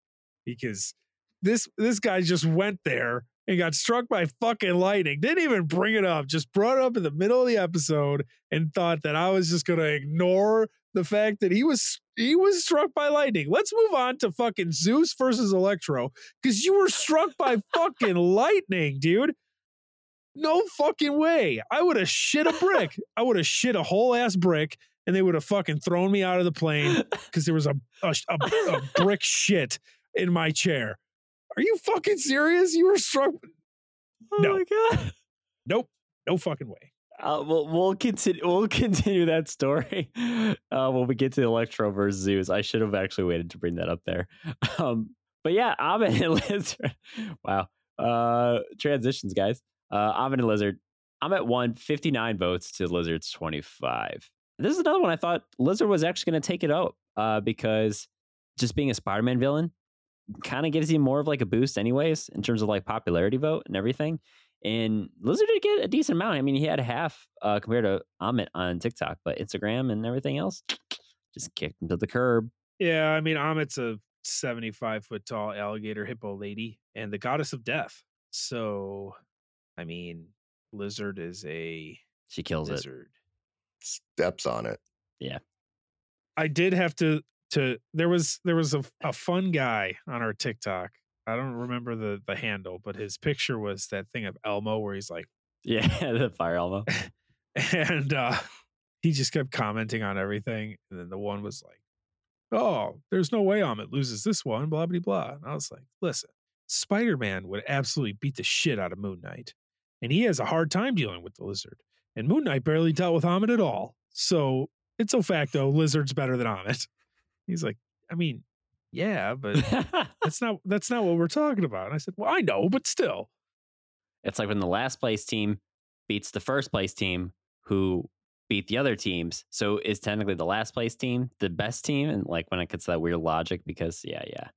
because this this guy just went there and got struck by fucking lightning. Didn't even bring it up. Just brought it up in the middle of the episode and thought that I was just going to ignore the fact that he was he was struck by lightning. Let's move on to fucking Zeus versus Electro because you were struck by fucking lightning, dude. No fucking way. I would have shit a brick. I would have shit a whole ass brick and they would have fucking thrown me out of the plane because there was a, a, a, a brick shit in my chair. Are you fucking serious? You were struck. Oh No. my god. Nope. No fucking way. Uh, we'll we'll continue we'll continue that story uh, when we get to Electro versus Zeus. I should have actually waited to bring that up there. Um, but yeah, Ammit and Lizard. Wow. Uh, transitions, guys. Uh, Ammit and Lizard. Ammit won 59 votes to Lizard's 25. This is another one I thought Lizard was actually going to take it out uh, because just being a Spider-Man villain kind of gives you more of like a boost, anyways, in terms of like popularity vote and everything. And Lizard did get a decent amount. I mean, he had half uh, compared to Ammit on TikTok, but Instagram and everything else just kicked him to the curb. Yeah, I mean, Ammit's a 75 foot tall alligator hippo lady and the goddess of death. So, I mean, Lizard is a She kills it. Lizard. Steps on it. Yeah. I did have to to there was there was a, a fun guy on our TikTok. I don't remember the the handle, but his picture was that thing of Elmo where he's like Yeah, the fire elmo. and uh he just kept commenting on everything and then the one was like oh there's no way Ammit loses this one blah blah blah and i was like listen spider-man would absolutely beat the shit out of moon knight and he has a hard time dealing with the lizard and moon knight barely dealt with Ammit at all so it's a facto lizard's better than Ammit he's like i mean yeah but that's not that's not what we're talking about and i said well i know but still it's like when the last place team beats the first place team who beat the other teams. So is technically the last place team the best team? And like when it gets to that weird logic, because yeah, yeah.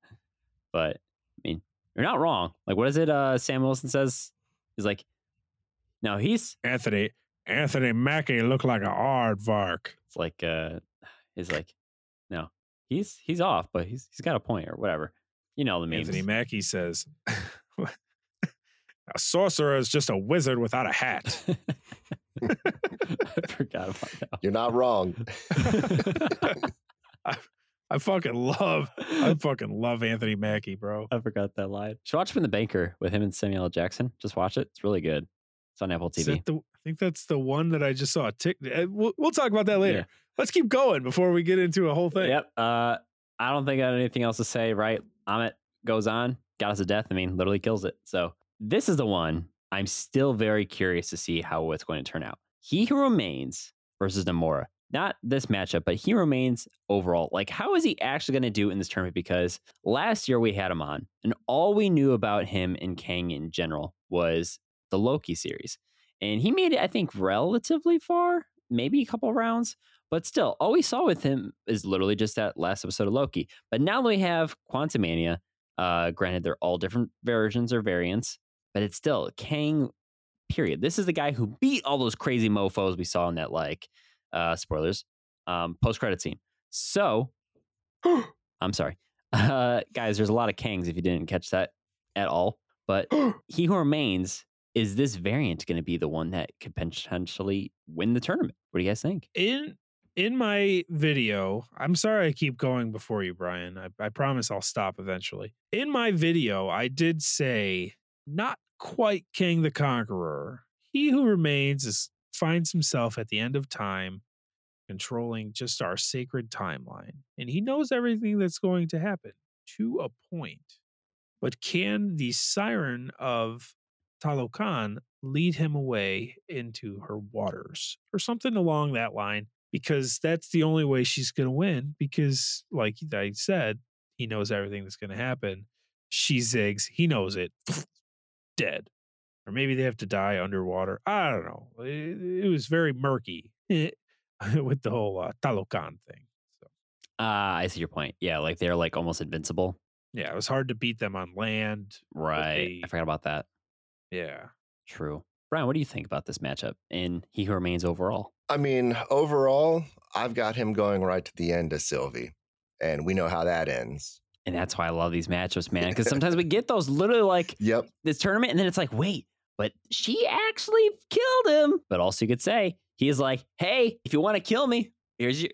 But I mean, you're not wrong. Like what is it uh Sam Wilson says? He's like, no, he's anthony anthony mackie looked like a aardvark it's like uh he's like, no, he's he's off, but he's he's got a point or whatever. You know the memes. Anthony Mackie says, "A sorcerer is just a wizard without a hat." I forgot about that. You're not wrong. I I fucking love, I fucking love Anthony Mackie, bro. I forgot that line. Should watch him in the banker with him and Samuel L. Jackson. Just watch it. It's really good. It's on Apple Is TV. that the, I think that's the one that I just saw. Tick, uh, we'll, we'll talk about that later. Yeah. Let's keep going before we get into a whole thing. Yep. Uh, I don't think I have anything else to say, right? Ammit goes on, goddess of death. I mean, literally kills it. So this is the one I'm still very curious to see how it's going to turn out. He who remains versus Namora. Not this matchup, but he remains overall. Like, how is he actually going to do in this tournament? Because last year we had him on, and all we knew about him and Kang in general was the Loki series. And he made it, I think, relatively far, maybe a couple rounds. But still, all we saw with him is literally just that last episode of Loki. But now that we have Quantumania, uh, granted, they're all different versions or variants, but it's still Kang, period. This is the guy who beat all those crazy mofos we saw in that, like, uh, spoilers, um, post credit scene. So, I'm sorry. Uh, guys, there's a lot of Kangs if you didn't catch that at all. But he who remains is this variant going to be the one that could potentially win the tournament? What do you guys think? in in my video i'm sorry i keep going before you brian I, I promise i'll stop eventually in my video i did say not quite Kang the conqueror he who remains is finds himself at the end of time controlling just our sacred timeline and he knows everything that's going to happen to a point but can the siren of talokan lead him away into her waters or something along that line because that's the only way she's going to win because like i said he knows everything that's going to happen she zigs he knows it dead or maybe they have to die underwater i don't know it, it was very murky with the whole uh, talokan thing so Ah, I see your point. Yeah, like they're like almost invincible. yeah it was hard to beat them on land Right. they- I forgot about that. Yeah True. Brian, what do you think about this matchup in He Who Remains overall? I mean, overall, I've got him going right to the end of Sylvie, and we know how that ends. And that's why I love these matchups, man. Because sometimes we get those literally like Yep. this tournament, and then it's like, wait, but she actually killed him. But also, you could say he is like, hey, if you want to kill me, here's your,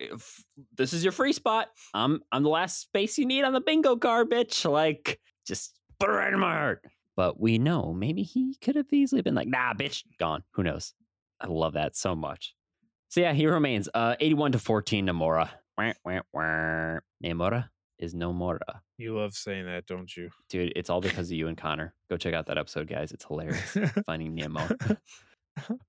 this is your free spot. I'm I'm the last space you need on the bingo card, bitch. Like, just put it right in my heart. But we know maybe he could have easily been like, nah, bitch, gone. Who knows? I love that so much. So yeah, he remains. Uh, 81 to 14, Namora. Wah, wah, wah. Namora is no Mora. you love saying that don't you Dude, it's all because of you and Connor. Go check out that episode, guys. It's hilarious. Finding Nemo.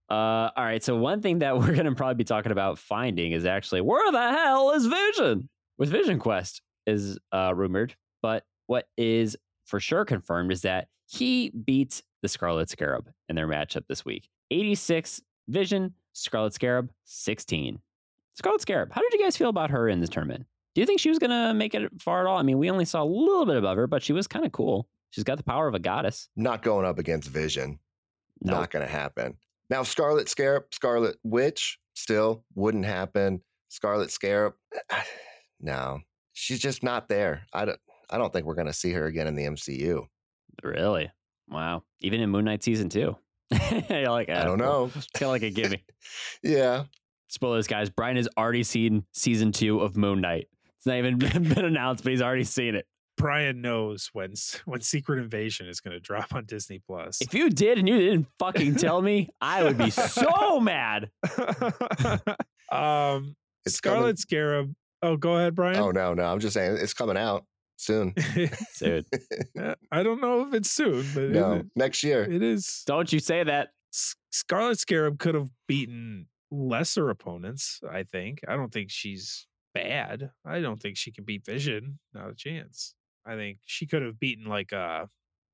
Uh, all right. So one thing that we're gonna probably be talking about finding is actually where the hell is Vision? With Vision Quest is uh, rumored, but what is for sure confirmed is that he beats the Scarlet Scarab in their matchup this week. 86 Vision, Scarlet Scarab 16. Scarlet Scarab, how did you guys feel about her in this tournament? Do you think she was gonna make it far at all? I mean, we only saw a little bit above her, but she was kind of cool. She's got the power of a goddess. Not going up against Vision. No, Not going to happen. Now, Scarlet Scarab, Scarlet Witch, still wouldn't happen. Scarlet Scarab, no, she's just not there. I don't. I don't think we're going to see her again in the MCU. Really? Wow. Even in Moon Knight season two. You're like, I "Ah, don't know. It's kind of like a gimme. Yeah, Spoilers, guys. Brian has already seen season two of Moon Knight. It's not even been announced, but he's already seen it. brian knows when when secret invasion is going to drop on disney plus If you did and you didn't fucking tell me, I would be so mad. um It's scarlet coming. scarab oh go ahead brian Oh no, no, I'm just saying it's coming out soon. Dude, i don't know if it's soon but it- No, next year. it is don't you say that. Scarlet Scarab could have beaten lesser opponents, I think. I don't think she's bad. I don't think she can beat Vision. Not a chance. I think she could have beaten like a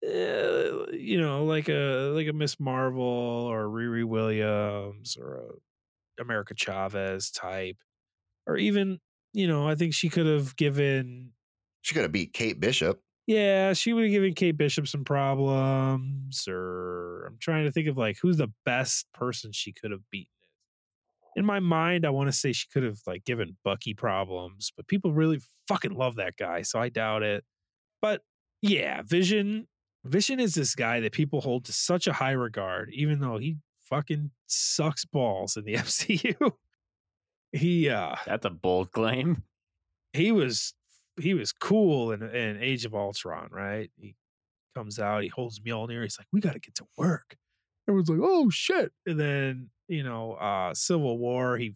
uh, you know, like a like a Miss Marvel or Riri Williams or a America Chavez type. Or even, you know, I think she could have given She could have beat Kate Bishop. yeah, she would have given Kate Bishop some problems, or I'm trying to think of like who's the best person she could have beaten. In my mind, I want to say she could have like given Bucky problems, but people really fucking love that guy, so I doubt it. But yeah, Vision, Vision is this guy that people hold to such a high regard, even though he fucking sucks balls in the MCU. he uh That's a bold claim. he was he was cool in, in Age of Ultron, right? He comes out, he holds Mjolnir, he's like, "We got to get to work." Everyone's like, "Oh shit!" And then you know, uh Civil War, he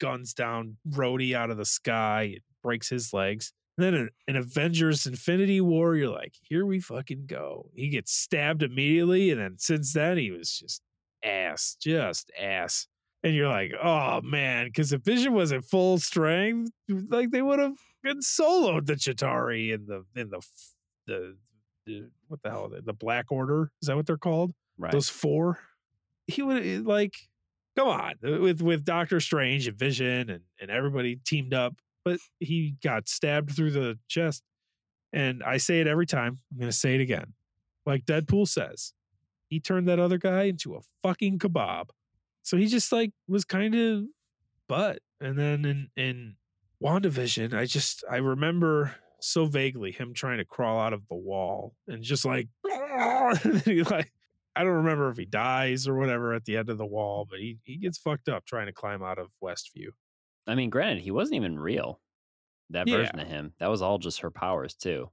guns down Rhodey out of the sky, breaks his legs. And then in Avengers Infinity War, you're like, here we fucking go. He gets stabbed immediately. And then since then, he was just ass, just ass. And you're like, oh man, because if Vision was at full strength, like they would have been soloed the Chitauri in the in the the, the what the hell the Black Order is that what they're called? Right. Those four. He would eh, like, come on, uh, with with Doctor Strange and Vision and and everybody teamed up, but he got stabbed through the chest. And I say it every time. I'm going to say it again, like Deadpool says, he turned that other guy into a fucking kebab. So he just like was kind of butt. And then in in WandaVision, I just I remember so vaguely him trying to crawl out of the wall and just like, he like I don't remember if he dies or whatever at the end of the wall, but he he gets fucked up trying to climb out of Westview. I mean, granted, he wasn't even real. That Yeah. version of him, that was all just her powers too.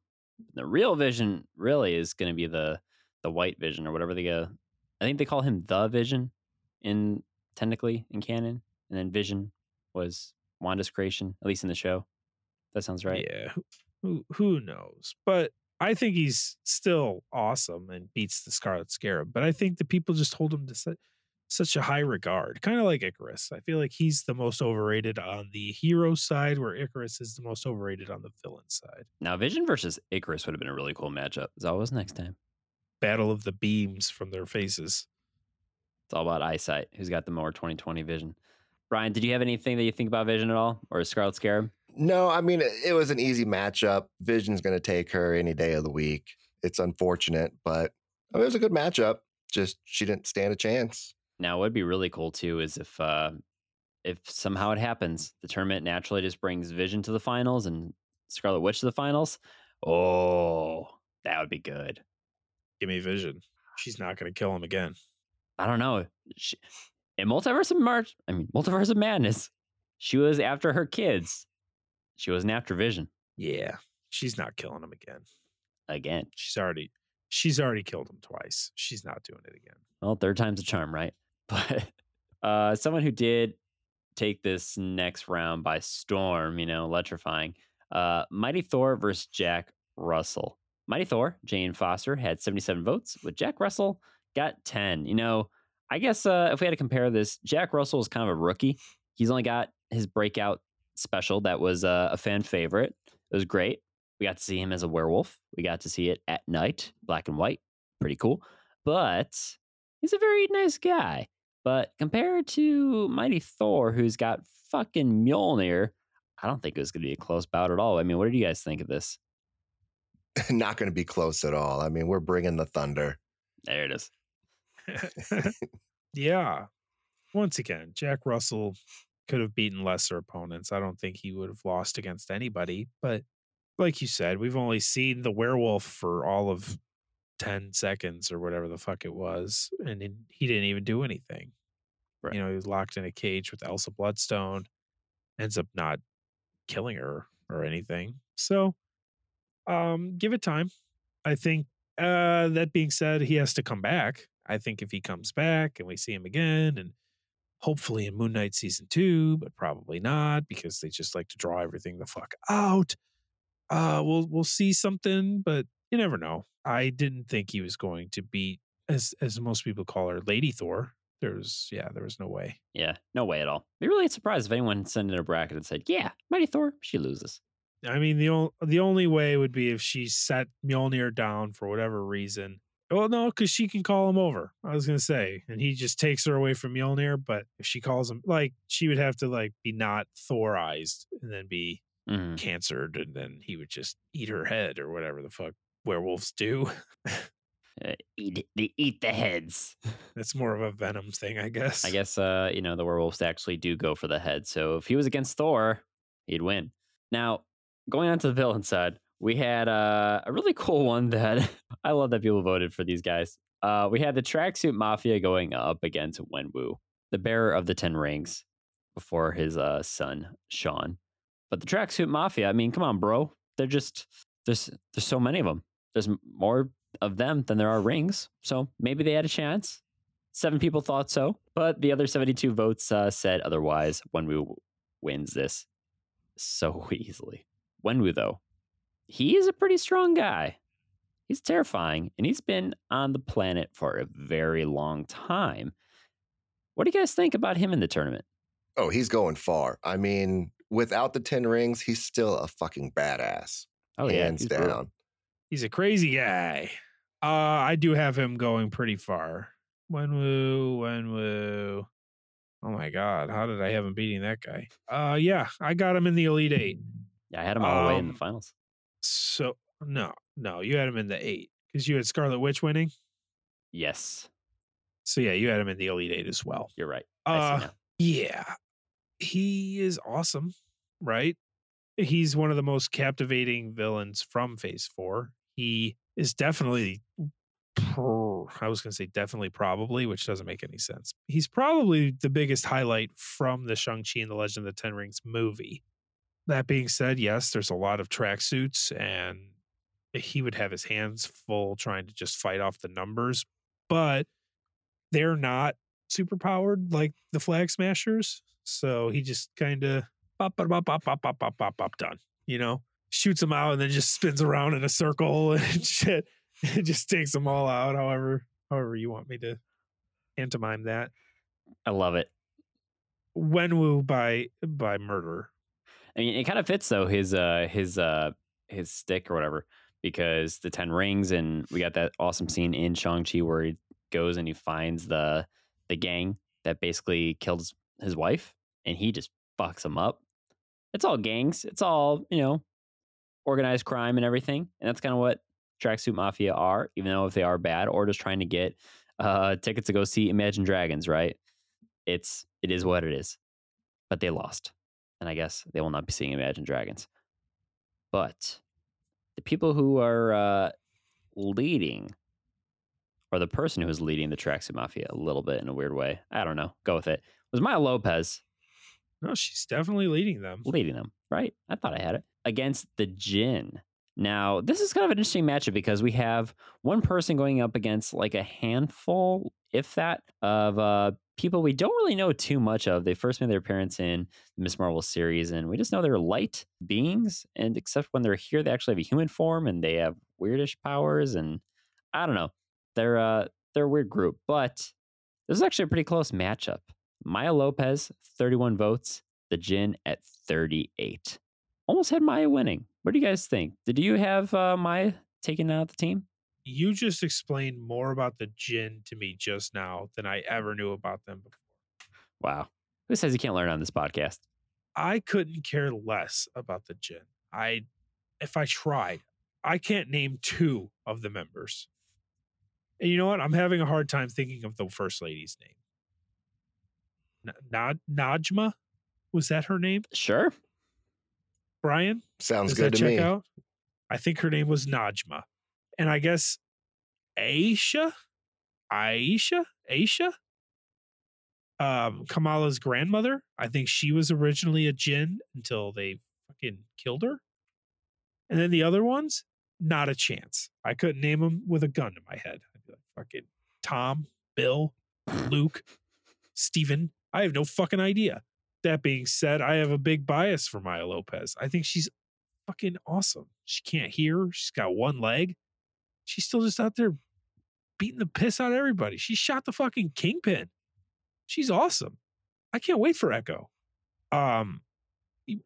The real Vision really is going to be the the White Vision or whatever they go. I think they call him the Vision in technically in canon, and then Vision was Wanda's creation, at least in the show. That sounds right. Yeah, who, who knows? But I think he's still awesome and beats the Scarlet Scarab. But I think the people just hold him to such, such a high regard, kind of like Ikaris. I feel like he's the most overrated on the hero side, where Ikaris is the most overrated on the villain side. Now, Vision versus Ikaris would have been a really cool matchup. As always, next time. Battle of the beams from their faces. It's all about eyesight. Who's got the more 2020 vision? Brian, did you have anything that you think about Vision at all, or Scarlet Scarab? No, I mean, it it was an easy matchup. Vision's going to take her any day of the week. It's unfortunate, but I mean, it was a good matchup. Just she didn't stand a chance. Now, what would be really cool too is if uh, if somehow it happens, the tournament naturally just brings Vision to the finals and Scarlet Witch to the finals. Oh, that would be good. Give me Vision. She's not going to kill him again. I don't know. She, in Multiverse of March, I mean Multiverse of Madness, she was after her kids. She wasn't after Vision Yeah, she's not killing him again. again. She's already she's already killed him twice. She's not doing it again. Well, third time's a charm, right? But uh, someone who did take this next round by storm, you know, electrifying. Uh, Mighty Thor versus Jack Russell. Mighty Thor, Jane Foster, had 77 votes, with Jack Russell got 10. You know, I guess uh, if we had to compare this, Jack Russell is kind of a rookie. He's only got his breakout special that was uh, a fan favorite. It was great. We got to see him as a werewolf. We got to see it at night, black and white. Pretty cool. But he's a very nice guy. But compared to Mighty Thor, who's got fucking Mjolnir, I don't think it was going to be a close bout at all. I mean, what did you guys think of this? not going to be close at all. I mean, we're bringing the thunder. There it is. yeah. Once again, Jack Russell could have beaten lesser opponents. I don't think he would have lost against anybody. But like you said, we've only seen the werewolf for all of 10 seconds or whatever the fuck it was. And he- didn't even do anything. Right. You know, he was locked in a cage with Elsa Bloodstone, ends up not killing her or anything. So um give it time. I think uh that being said, he has to come back. I think if he comes back and we see him again and hopefully in Moon Knight season two, but probably not because they just like to draw everything the fuck out. Uh we'll we'll see something, but you never know. I didn't think he was going to beat as as most people call her Lady Thor. There was yeah, there was no way. Yeah, no way at all. Be really surprised if anyone sent in a bracket and said, "Yeah, Mighty Thor, she loses." I mean, the only the only way would be if she set Mjolnir down for whatever reason. Well, no, because she can call him over. I was gonna say, and he just takes her away from Mjolnir. But if she calls him, like, she would have to like be not Thorized and then be Mhm. cancered, and then he would just eat her head or whatever the fuck werewolves do. Uh, eat, they eat the heads. That's more of a Venom thing, I guess. I guess uh, you know the werewolves actually do go for the head. So if he was against Thor, he'd win. Now, going on to the villain side, we had uh, a really cool one that I love that people voted for these guys. Uh, we had the tracksuit mafia going up against Wenwu, the bearer of the Ten Rings, before his uh, son Shaun. But the tracksuit mafia, I mean, come on, bro. They're just there's there's so many of them. There's more of them than there are rings, so maybe they had a chance. Seven people thought so, but the other 72 votes uh, said otherwise. Wenwu wins this so easily. Wenwu, though, he is a pretty strong guy. He's terrifying, and he's been on the planet for a very long time. What do you guys think about him in the tournament? Oh, he's going far. I mean, without the 10 rings, he's still a fucking badass. Oh yeah, hands he's down. brutal. He's a crazy guy. Uh, I do have him going pretty far. Wenwu, Wenwu. Oh my god, how did I have him beating that guy? Uh, yeah, I got him in the elite eight. Yeah, I had him all the way in the Um, finals. So no, no, you had him in the eight because you had Scarlet Witch winning. Yes, So yeah, you had him in the elite eight as well. you're right. Uh, yeah, he is awesome, right? He's one of the most captivating villains from Phase Four. He is definitely, I was going to say definitely, probably, which doesn't make any sense. He's probably the biggest highlight from the Shang-Chi and the Legend of the Ten Rings movie. That being said, yes, there's a lot of tracksuits, and he would have his hands full trying to just fight off the numbers, but they're not super powered like the flag smashers. So he just kind of pop, pop, pop, pop, pop, pop, pop, pop, pop, done. You know, shoots them out and then just spins around in a circle and shit. It just takes them all out. However, however you want me to pantomime that. I love it. Wenwu by by murder. I mean, it kind of fits though his uh his uh his stick or whatever because the ten rings and we got that awesome scene in Shang Chi where he goes and he finds the the gang that basically killed his, his wife and he just fucks them up. It's all gangs. It's all you know, organized crime and everything, and that's kind of what tracksuit mafia are. Even though if they are bad or just trying to get uh tickets to go see Imagine Dragons, right? It's it is what it is, but they lost and I guess they will not be seeing Imagine Dragons. But the people who are uh, leading, or the person who is leading the Tracksuit Mafia a little bit in a weird way, I don't know, go with it, was Maya Lopez No, she's definitely leading them. leading them, right? I thought I had it against the Jin. Now, this is kind of an interesting matchup because we have one person going up against like a handful, if that, of uh, people we don't really know too much of. They first made their appearance in the Miss Marvel series, and we just know they're light beings. And except when they're here, they actually have a human form and they have weirdish powers. And I don't know, they're uh, they're a weird group. But this is actually a pretty close matchup. Maya Lopez, 31 votes. The Jin at 38 almost had Maya winning. What do you guys think? Did you have uh, Maya taking out the team? You just explained more about the Jin to me just now than I mm. ever knew about them before. Wow. Who says you can't learn on this podcast? I couldn't care less about the Jin. I, if I tried, I can't name two of the members. And you know what? I'm having a hard time thinking of the first lady's name. N- Nad- Najma, was that her name? Sure. Brian, Sounds good to check me. out? I think her name was Najma, and I guess Aisha, Aisha, Aisha, um, Kamala's grandmother. I think she was originally a Jin until they fucking killed her. And then the other ones, not a chance. I couldn't name them with a gun to my head. I'd be like, fucking Tom, Bill, Luke, Stephen. I have no fucking idea. That being said, I have a big bias for Maya Lopez. I think she's fucking awesome. She can't hear. She's got one leg. She's still just out there beating the piss out of everybody. She shot the fucking kingpin. She's awesome. I can't wait for Echo. Um,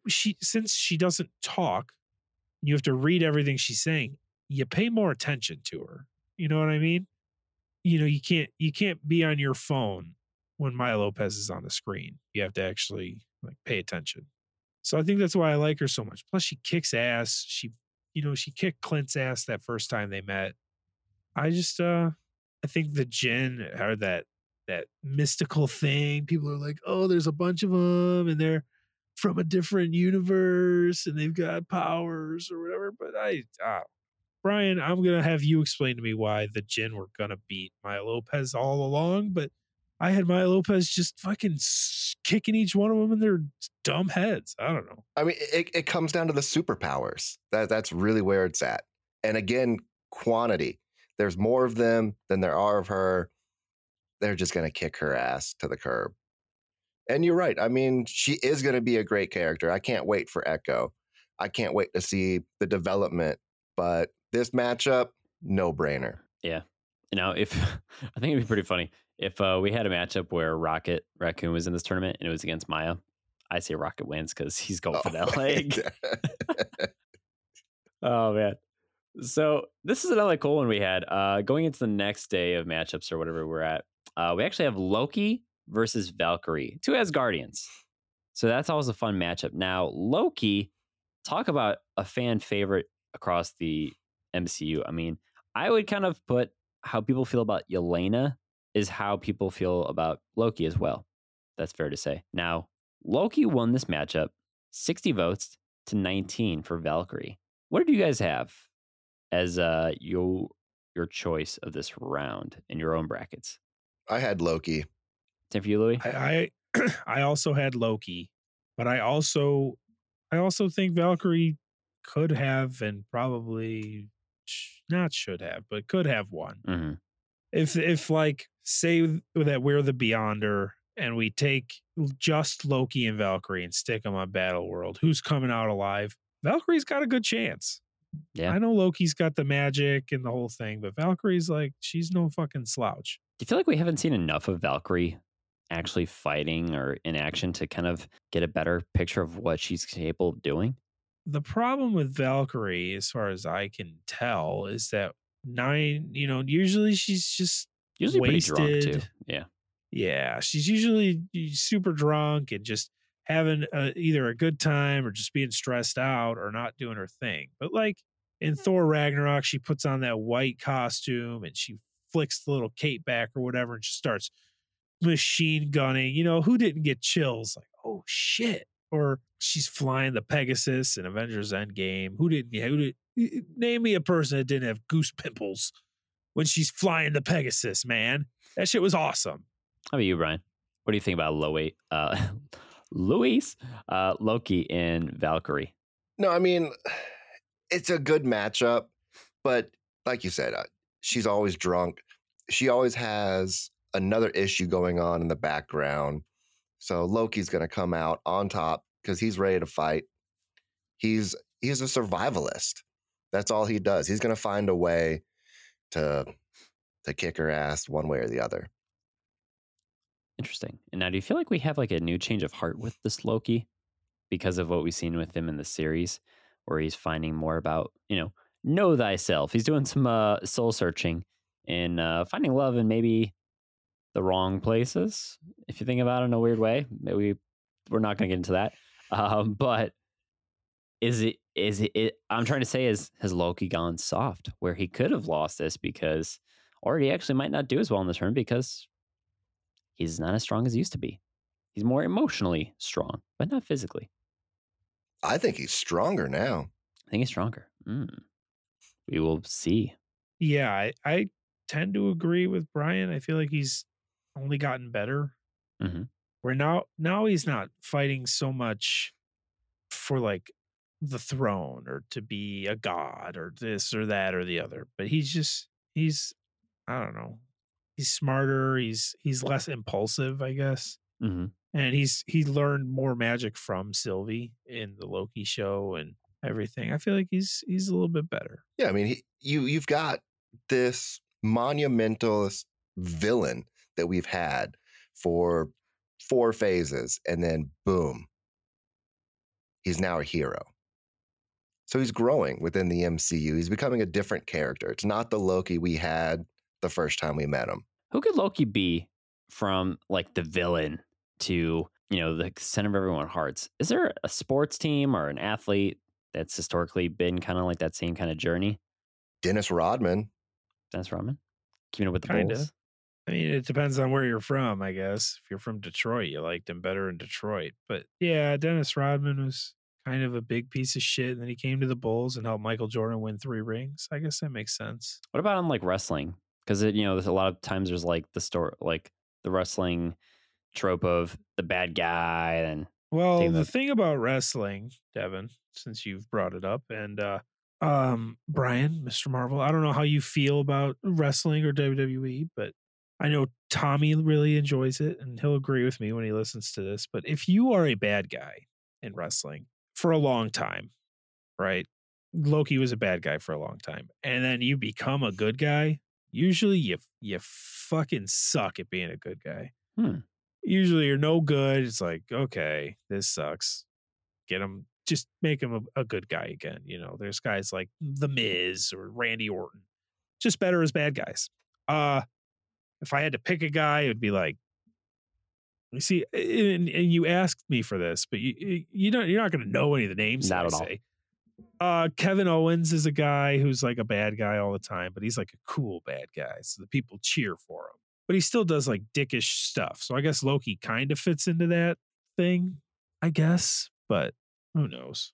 she since she doesn't talk, you have to read everything she's saying. You pay more attention to her. You know what I mean? You know, you can't you can't be on your phone when Maya Lopez is on the screen. You have to actually like pay attention. So I think that's why I like her so much. Plus, she kicks ass. She, you know, she kicked Clint's ass that first time they met. I just, uh, I think the Jin are that that mystical thing. People are like, oh, there's a bunch of them, and they're from a different universe, and they've got powers or whatever. But I, uh, Brian, I'm gonna have you explain to me why the Jin were gonna beat Maya Lopez all along, but I had Maya Lopez just fucking kicking each one of them in their dumb heads. I don't know. I mean, it, it comes down to the superpowers. That that's really where it's at. And again, quantity. There's more of them than there are of her. They're just gonna kick her ass to the curb. And you're right. I mean, she is gonna be a great character. I can't wait for Echo. I can't wait to see the development. But this matchup, no brainer. Yeah. Now, if I think it'd be pretty funny if uh, we had a matchup where Rocket Raccoon was in this tournament and it was against Maya. I say Rocket wins because he's going for that leg. Oh man. So this is another cool one we had. Uh going into the next day of matchups or whatever we're at. Uh we actually have Loki versus Valkyrie, two Asgardians. So that's always a fun matchup. Now, Loki, talk about a fan favorite across the MCU. I mean, I would kind of put how people feel about Yelena is how people feel about Loki as well. That's fair to say. Now, Loki won this matchup 60 votes to 19 for Valkyrie. What did you guys have as uh your your choice of this round in your own brackets? I had Loki. Same for you, Louis? I I, I also had Loki, but I also I also think Valkyrie could have and probably sh- not should have, but could have won. hmm If if like say that we're the Beyonder and we take just Loki and Valkyrie and stick them on Battle World, who's coming out alive? Valkyrie's got a good chance. Yeah. I know Loki's got the magic and the whole thing, but Valkyrie's like she's no fucking slouch. Do you feel like we haven't seen enough of Valkyrie actually fighting or in action to kind of get a better picture of what she's capable of doing? the problem with Valkyrie, as far as I can tell, is that nine, you know, usually she's just Usually pretty drunk too. Yeah. yeah, she's usually super drunk and just having a, either a good time or just being stressed out or not doing her thing. But like in mm-hmm. Thor Ragnarok, she puts on that white costume and she flicks the little cape back or whatever and just starts machine gunning. You know, who didn't get chills? Like, oh shit. Or she's flying the Pegasus in Avengers Endgame. Who didn't? Who did? Name me a person that didn't have goose pimples when she's flying the Pegasus. Man, that shit was awesome. How about you, Brian? What do you think about Louis, uh, Louis, uh, Loki, and Valkyrie? No, I mean, it's a good matchup, but like you said, uh, she's always drunk. She always has another issue going on in the background. So Loki's going to come out on top because he's ready to fight. He's he's a survivalist. That's all he does. He's going to find a way to to kick her ass one way or the other. Interesting. And now, do you feel like we have like a new change of heart with this Loki because of what we've seen with him in the series, where he's finding more about you know know thyself. He's doing some uh, soul searching and uh, finding love in maybe the wrong places. If you think about it in a weird way, maybe we're not going to get into that. Um, but is it is it, it? I'm trying to say is has Loki gone soft where he could have lost this because, or he actually might not do as well in the turn because he's not as strong as he used to be. He's more emotionally strong, but not physically. I think he's stronger now. I think he's stronger. Mm. We will see. Yeah, I, I tend to agree with Brian. I feel like he's only gotten better. Mhm. Where now now he's not fighting so much for like the throne or to be a god or this or that or the other. But he's just he's I don't know. He's smarter. He's he's less impulsive, I guess. hmm And he's he learned more magic from Sylvie in the Loki show and everything. I feel like he's he's a little bit better. Yeah, I mean, he, you you've got this monumental villain that we've had for four phases, and then boom, he's now a hero. So he's growing within the MCU. He's becoming a different character. It's not the Loki we had the first time we met him. Who could Loki be from like the villain to you know the center of everyone's hearts? Is there a sports team or an athlete that's historically been kind of like that same kind of journey? Dennis Rodman. Dennis Rodman, keeping up with the Kinda. Bulls. I mean, it depends on where you're from, I guess. If you're from Detroit, you liked him better in Detroit. But yeah, Dennis Rodman was kind of a big piece of shit. And then he came to the Bulls and helped Michael Jordan win three rings. I guess that makes sense. What about on like wrestling? Because it, you know, there's a lot of times there's like the story, like the wrestling trope of the bad guy, and Well, Take the thing about wrestling, Devin, since you've brought it up, and uh um Brian, Mr. Marvel, I don't know how you feel about wrestling or WWE, but I know Tommy really enjoys it and he'll agree with me when he listens to this. But if you are a bad guy in wrestling for a long time, right? Loki was a bad guy for a long time, and then you become a good guy. Usually, you you fucking suck at being a good guy. Hmm. Usually, you're no good. It's like, okay, this sucks. Get him, just make him a, a good guy again. You know, there's guys like The Miz or Randy Orton, just better as bad guys. Uh, if I had to pick a guy, it would be like you see, and, and you asked me for this, but you you don't you're not going to know any of the names. Not at all. Uh, Kevin Owens is a guy who's like a bad guy all the time, but he's like a cool bad guy, so the people cheer for him. But he still does like dickish stuff. So I guess Loki kind of fits into that thing, I guess. But who knows?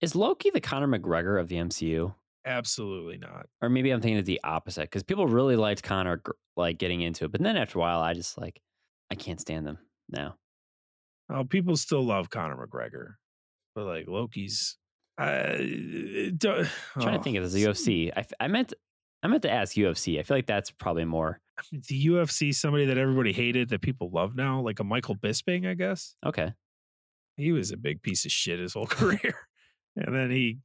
Is Loki the Conor McGregor of the MCU? Absolutely not. Or maybe I'm thinking of the opposite because people really liked Conor gr- like getting into it, but then after a while, I just like I can't stand them now. Oh, people still love Conor McGregor, but like Loki's. Uh, don't, I'm trying to think of the UFC. I, I meant I meant to ask UFC. I feel like that's probably more the UFC somebody that everybody hated that people love now, like a Michael Bisping, I guess. okay. He was a big piece of shit his whole career. and then he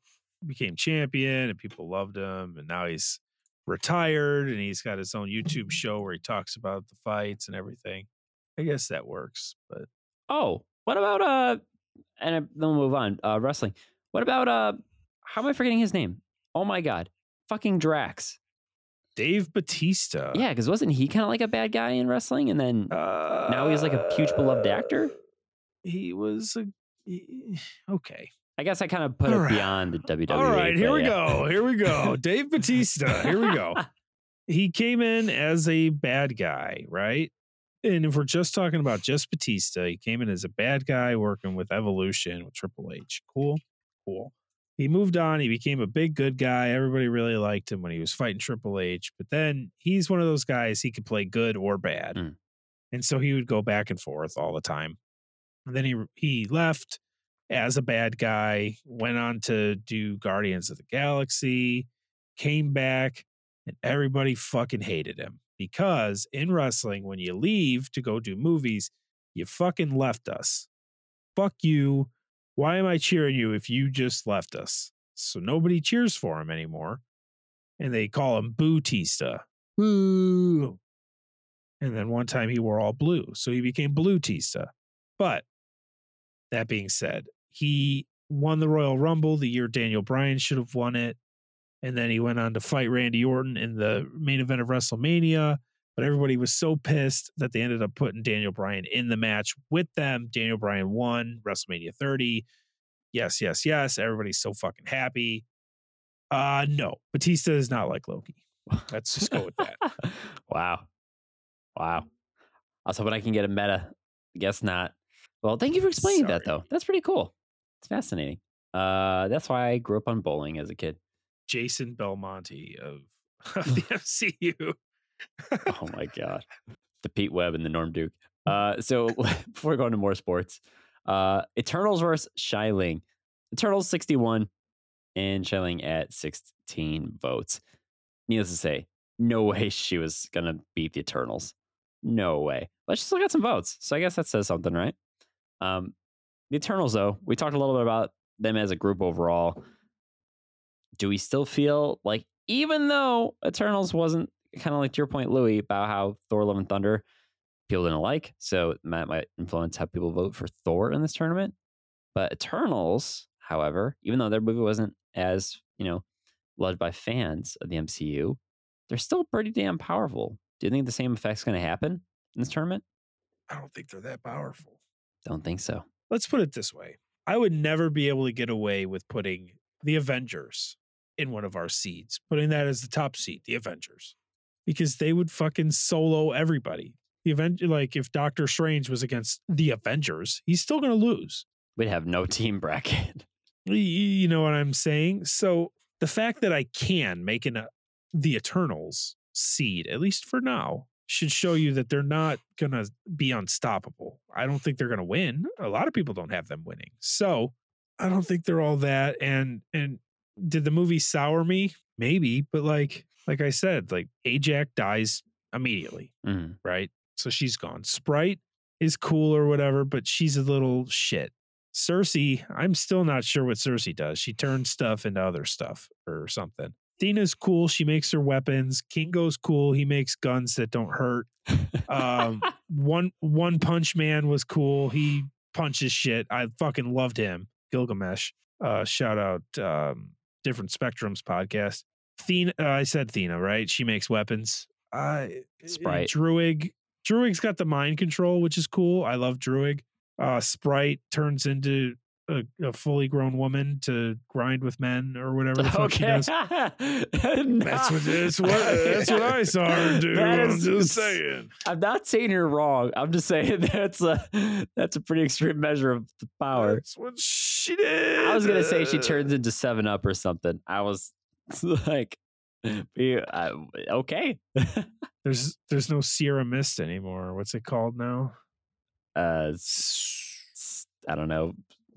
became champion and people loved him. And now he's retired and he's got his own YouTube show where he talks about the fights and everything. I guess that works. But Oh, what about uh? And then we'll move on. Uh, wrestling. What about uh? How am I forgetting his name? Oh my god, fucking Drax. Dave Batista. Yeah, because wasn't he kind of like a bad guy in wrestling, and then Uh, Now he's like a huge beloved actor? He was a. he- Okay. I guess I kind of put it All right. beyond the WWE. All right, here we yeah. go. Here we go. Dave Batista. Here we go. He came in as a bad guy, right? And if we're just talking about just Batista, he came in as a bad guy working with Evolution with Triple H. Cool. Cool. He moved on. He became a big good guy. Everybody really liked him when he was fighting Triple H. But then he's one of those guys, he could play good or bad. Mm. And so he would go back and forth all the time. And then he he left as a bad guy, went on to do Guardians of the Galaxy, came back, and everybody fucking hated him because in wrestling, when you leave to go do movies, you fucking left us. Fuck you. Why am I cheering you if you just left us? So nobody cheers for him anymore. And they call him Bootista. Boo. And then one time he wore all blue. So he became Blue Tista. But that being said, he won the Royal Rumble the year Daniel Bryan should have won it. And then he went on to fight Randy Orton in the main event of WrestleMania. But everybody was so pissed that they ended up putting Daniel Bryan in the match with them. Daniel Bryan won WrestleMania 30. Yes, yes, yes. Everybody's so fucking happy. Uh no, Batista is not like Loki. Let's just go with that. wow. Wow. I was hoping I can get a meta. Guess not. Well, thank you for explaining that, though. That's pretty cool. It's fascinating. Uh, that's why I grew up on bowling as a kid. Jason Belmonte of, of the MCU. Oh my god, the Pete Weber and the Norm Duke. Uh, so before going to more sports, uh, Eternals versus Xialing. Eternals sixty one, and Xialing at sixteen votes. Needless to say, no way she was gonna beat the Eternals. No way. But she still got some votes, so I guess that says something, right? Um, the Eternals, though, we talked a little bit about them as a group overall. Do we still feel like, even though Eternals wasn't kind of like to your point, Louis, about how Thor: Love and Thunder people didn't like, so that might influence how people vote for Thor in this tournament. But Eternals, however, even though their movie wasn't as you know loved by fans of the MCU, they're still pretty damn powerful. Do you think the same effect's going to happen in this tournament? I don't think they're that powerful. Don't think so. Let's put it this way I would never be able to get away with putting the Avengers in one of our seeds, putting that as the top seed, the Avengers, because they would fucking solo everybody. The event, like if Doctor Strange was against the Avengers, he's still going to lose. We'd have no team bracket. You know what I'm saying? So the fact that I can make an, uh, the Eternals seed, at least for now, should show you that they're not going to be unstoppable. I don't think they're going to win. A lot of people don't have them winning. So I don't think they're all that. And, and did the movie sour me? Maybe. But like, like I said, like Ajax dies immediately Mhm. right? So she's gone. Sprite is cool or whatever, but she's a little shit. Sersi, I'm still not sure what Sersi does. She turns stuff into other stuff or something. Athena's cool. She makes her weapons. Kingo's cool. He makes guns that don't hurt. Um, one One Punch Man was cool. He punches shit. I fucking loved him. Gilgamesh. Uh, shout out um, Different Spectrums podcast. Thena, uh, I said Thena, right? She makes weapons. Uh, Sprite. Druig. Druig's got the mind control, which is cool. I love Druig. Uh, Sprite turns into a, a fully grown woman to grind with men or whatever the fuck she okay. does. That's what, that's what that's what I saw her do. I'm just saying. I'm not saying you're wrong. I'm just saying that's a that's a pretty extreme measure of the power. That's what she did. I was gonna say she Uh, turns into Seven Up or something. I was like, I- okay. There's there's no Sierra Mist anymore. What's it called now? uh, I don't know,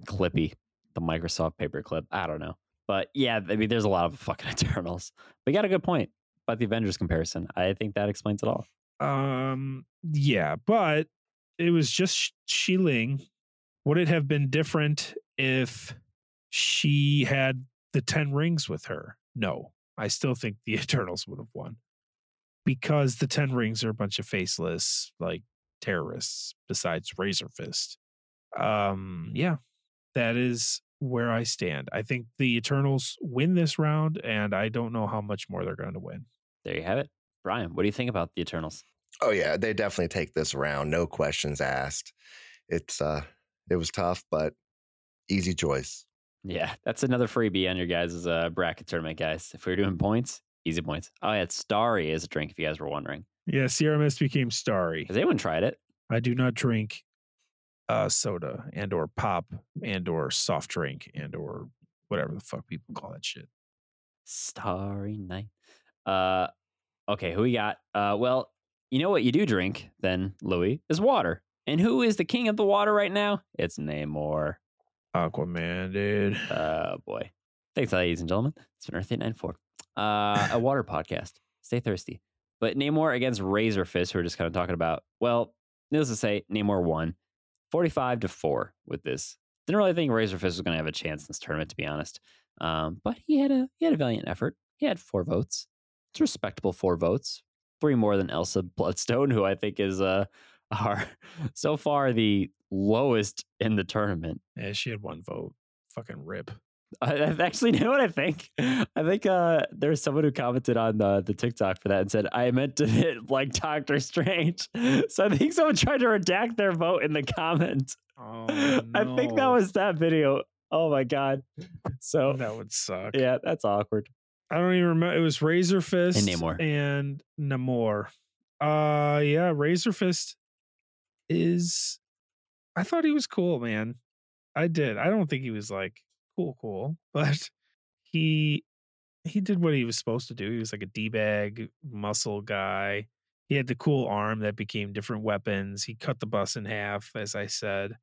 Clippy, the Microsoft paperclip. I don't know, but yeah, I mean, there's a lot of fucking Eternals. But you got a good point about the Avengers comparison. I think that explains it all. Um, yeah, but it was just Xialing. Would it have been different if she had the Ten Rings with her? No, I still think the Eternals would have won because the Ten Rings are a bunch of faceless like terrorists. Besides Razor Fist, um, yeah, that is where I stand. I think the Eternals win this round, and I don't know how much more they're going to win. There you have it, Brian. What do you think about the Eternals? Oh yeah, they definitely take this round. No questions asked. It's uh, it was tough, but easy choice. Yeah, that's another freebie on your guys' uh, bracket tournament, guys. If we were doing points, easy points. Oh yeah, Starry is a drink. If you guys were wondering, Yeah, Sierra Mist became starry. has anyone tried it? I do not drink uh soda and or pop and or soft drink and or whatever the fuck people call that shit. Starry night. Uh, okay, who we got? Uh, well, you know what you do drink then, Louis, is water. And who is the king of the water right now? It's Namor. Aquaman, dude. Uh, boy. Thanks, ladies and gentlemen. It's been Earth 894. Uh, a water podcast. Stay thirsty. But Namor against Razor Fist, who we're just kind of talking about. Well, needless to say, Namor won 45 to 4 with this. Didn't really think Razor Fist was going to have a chance in this tournament, to be honest. Um, but he had a he had a valiant effort. He had four votes. It's respectable four votes. Three more than Elsa Bloodstone, who I think is uh are so far the lowest in the tournament. Yeah, she had one vote. Fucking rip. I, actually know what I think. I think uh, there's someone who commented on the, the TikTok for that and said, I meant to hit like Doctor Strange. So I think someone tried to redact their vote in the comment. Oh, no. I think that was that video. Oh my God. So that would suck. yeah, that's awkward. I don't even remember. It was Razor Fist and Namor. and Namor. Uh, yeah, Razor Fist is. I thought he was cool, man. I did. I don't think he was like cool, cool, but he he did what he was supposed to do. He was like a d bag muscle guy. He had the cool arm that became different weapons. He cut the bus in half, as I said.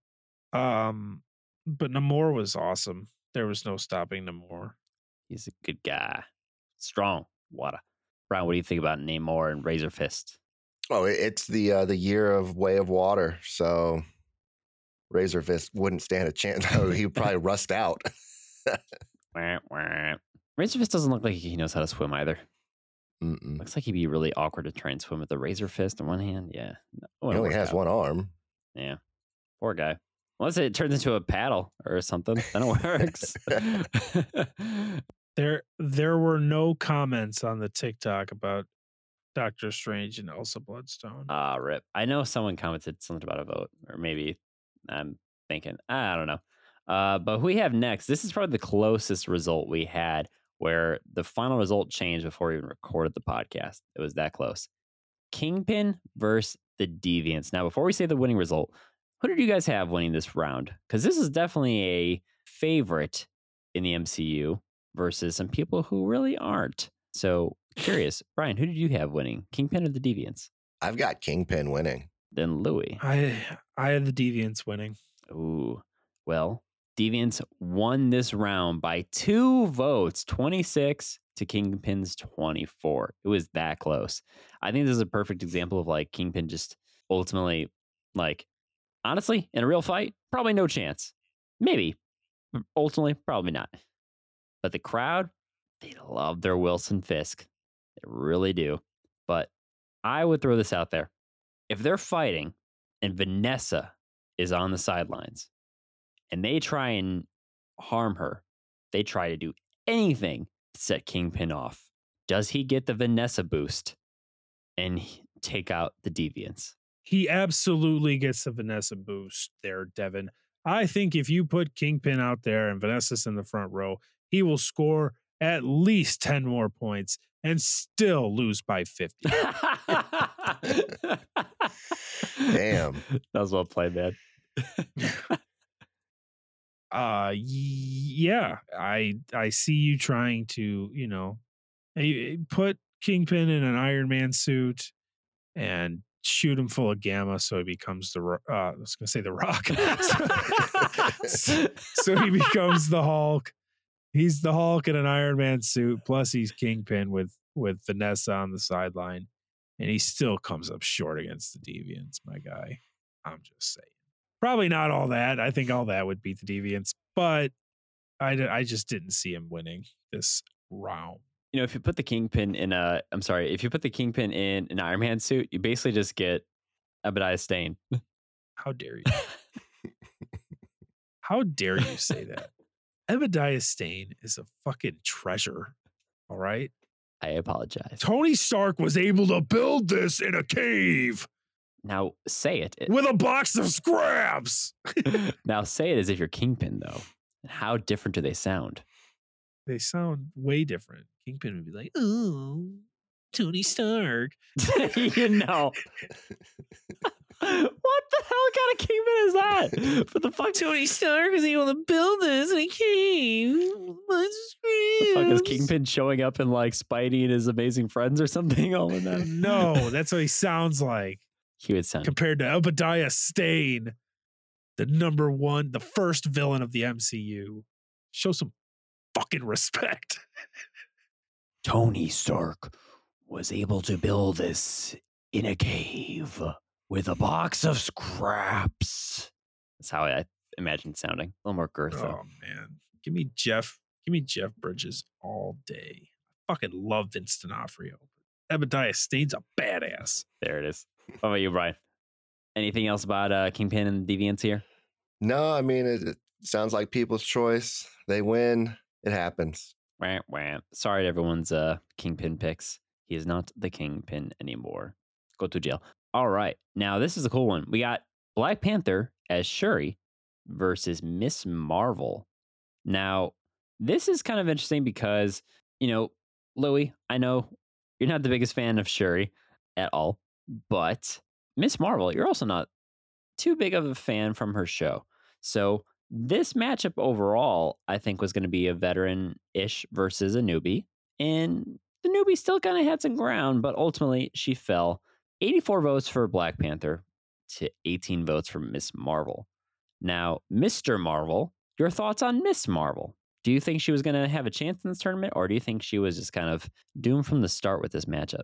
Um, but Namor was awesome. There was no stopping Namor. He's a good guy. Strong. Water. Brian, what do you think about Namor and Razor Fist? Oh, it's the uh, the year of Way of Water, so Razor Fist wouldn't stand a chance. He'd probably rust out. Wah, wah. Razor Fist doesn't look like he knows how to swim either. Mm-mm. Looks like he'd be really awkward to try and swim with a razor fist in one hand. Yeah. He only has out. one arm. Yeah. Poor guy. Unless it turns into a paddle or something, then it works. There there were no comments on the TikTok about Doctor Strange and Elsa Bloodstone. Ah, rip. I know someone commented something about a vote, or maybe I'm thinking, I don't know. Uh, but we have next, this is probably the closest result we had where the final result changed before we even recorded the podcast. It was that close. Kingpin versus the Deviants. Now, before we say the winning result, who did you guys have winning this round? Because this is definitely a favorite in the MCU versus some people who really aren't. So curious, Brian, who did you have winning? Kingpin or the Deviants? I've got Kingpin winning. Then Louis. I I had the Deviants winning. Ooh. Well, Deviants won this round by two votes, 26 to Kingpin's 24. It was that close. I think this is a perfect example of like Kingpin just ultimately, like, honestly, in a real fight, probably no chance. Maybe. Ultimately, probably not. But the crowd, they love their Wilson Fisk. They really do. But I would throw this out there. If they're fighting and Vanessa is on the sidelines and they try and harm her, they try to do anything to set Kingpin off. Does he get the Vanessa boost and take out the deviants? He absolutely gets the Vanessa boost there, Devin. I think if you put Kingpin out there and Vanessa's in the front row, he will score at least 10 more points and still lose by 50. Damn. That was well played, man. uh y- yeah, I I see you trying to, you know, eh, put Kingpin in an Iron Man suit and shoot him full of gamma so he becomes the uh I was going to say the rock. so, so he becomes the Hulk. He's the Hulk in an Iron Man suit plus he's Kingpin with with Vanessa on the sideline and he still comes up short against the Deviants, my guy. I'm just saying. Probably not all that. I think all that would beat the Deviants, but I, I just didn't see him winning this round. you know, if you put the kingpin in a, I'm sorry, if you put the kingpin in an Iron Man suit, you basically just get Obadiah Stane. How dare you? How dare you say that? Obadiah Stane is a fucking treasure. All right. I apologize. Tony Stark was able to build this in a cave Now say it. with a box of scraps. now say it as if you're kingpin, though. How different do they sound? They sound way different. Kingpin would be like, oh, Tony Stark. you know. what the hell kind of kingpin is that? For the fuck? Tony Stark was able to build this in a cave. The fuck is Kingpin showing up in like Spidey and his amazing friends or something? All in that? No, that's what he sounds like. He would sound. compared to Obadiah Stane, the number one, the first villain of the MCU. Show some fucking respect. Tony Stark was able to build this in a cave with a box of scraps. That's how I imagine sounding. A little more girth, though. Oh man, give me Jeff. Give me Jeff Bridges all day. I fucking love Vince D'Onofrio. Obadiah Stane's a badass. There it is. What about you, Brian? Anything else about uh, Kingpin and Deviants here? No, I mean, it, it sounds like people's choice. They win. It happens. Wah, wah. Sorry to everyone's uh, Kingpin picks. He is not the Kingpin anymore. Go to jail. All right. Now, this is a cool one. We got Black Panther as Shuri versus Miss Marvel. Now, this is kind of interesting because, you know, Louis, I know you're not the biggest fan of Shuri at all, but Miss Marvel, you're also not too big of a fan from her show. So, this matchup overall, I think, was going to be a veteran ish versus a newbie. And the newbie still kind of had some ground, but ultimately she fell 84 votes for Black Panther to 18 votes for Miss Marvel. Now, Mr. Marvel, your thoughts on Miss Marvel? Do you think she was going to have a chance in this tournament, or do you think she was just kind of doomed from the start with this matchup?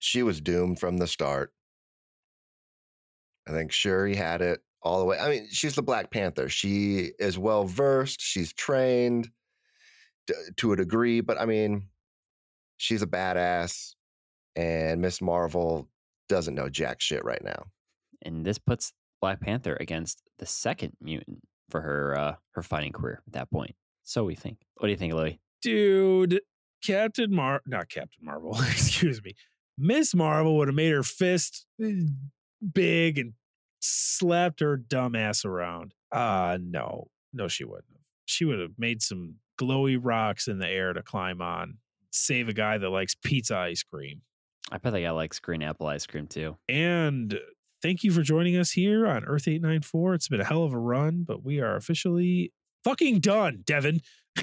She was doomed from the start. I think Shuri had it all the way. I mean, she's the Black Panther. She is well versed. She's trained to a degree, but I mean, she's a badass. And Miss Marvel doesn't know jack shit right now. And this puts Black Panther against the second mutant for her uh, her fighting career at that point. So we think. What do you think, Louis? Dude, Captain Mar not Captain Marvel, excuse me. Miss Marvel would have made her fist eh, big and slapped her dumb ass around. Uh no. No, she wouldn't have. She would have made some glowy rocks in the air to climb on. Save a guy that likes pizza ice cream. I bet that guy likes green apple ice cream too. And thank you for joining us here on Earth 894. It's been a hell of a run, but we are officially fucking done, Devin.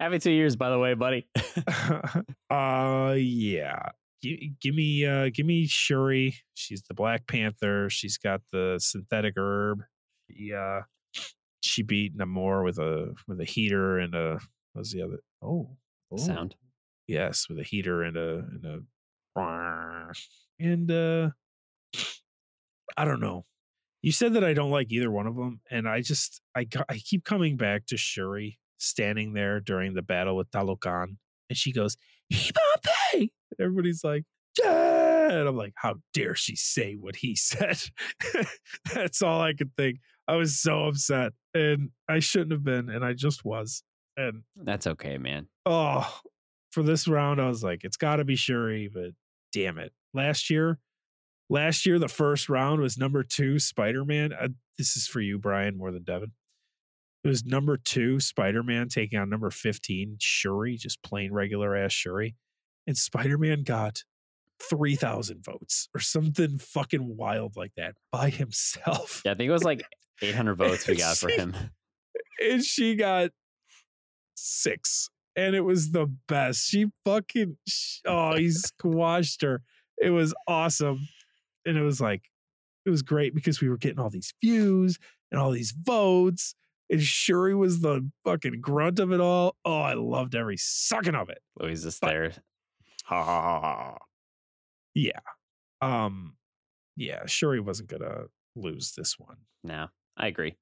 Happy two years, by the way, buddy. uh yeah. Gi- give me uh give me Shuri. She's the Black Panther. She's got the synthetic herb. She uh she beat Namor with a with a heater and a what's the other oh, oh. Sound. Yes, with a heater and a and a and uh I don't know. You said that I don't like either one of them, and I just I I keep coming back to Shuri standing there during the battle with Talokan, and she goes, "Yibambe!" Everybody's like, "Yeah!" And I'm like, "How dare she say what he said?" That's all I could think. I was so upset, and I shouldn't have been, and I just was. And That's okay, man. oh, for this round, I was like, it's got to be Shuri, but damn it. Last year, last year, the first round was number two, Spider Man. Uh, this is for you, Brian, more than Devin. It was number two, Spider Man taking on number 15, Shuri, just plain regular ass Shuri. And Spider Man got 3,000 votes or something fucking wild like that by himself. Yeah, I think it was like 800 votes we got for him. and she got six and it was the best. She fucking oh he squashed her. It was awesome. And it was like it was great because we were getting all these views and all these votes and Shuri was the fucking grunt of it all. Oh i loved every second of it. Louis just But- there. Ha ha ha ha. yeah. Um yeah Shuri wasn't gonna lose this one. No, I agree.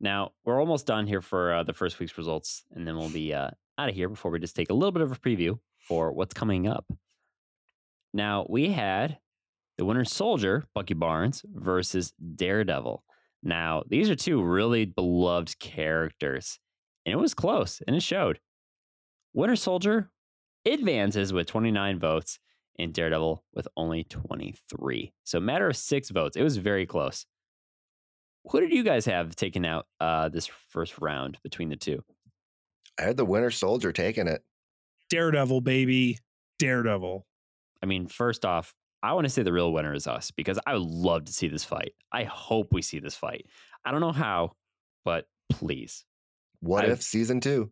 Now we're almost done here for uh, the first week's results, and then we'll be uh, out of here before we just take a little bit of a preview for what's coming up. Now we had the Winter Soldier, Bucky Barnes, versus Daredevil. Now these are two really beloved characters, and it was close, and it showed. Winter Soldier advances with 29 votes, and Daredevil with only 23. So, matter of six votes. It was very close. Who did you guys have taken out uh, this first round between the two? I had the Winter Soldier taking it. daredevil baby daredevil I mean, first off, I want to say the real winner is us because I would love to see this fight. I hope we see this fight. I don't know how, but please. What I- if season two?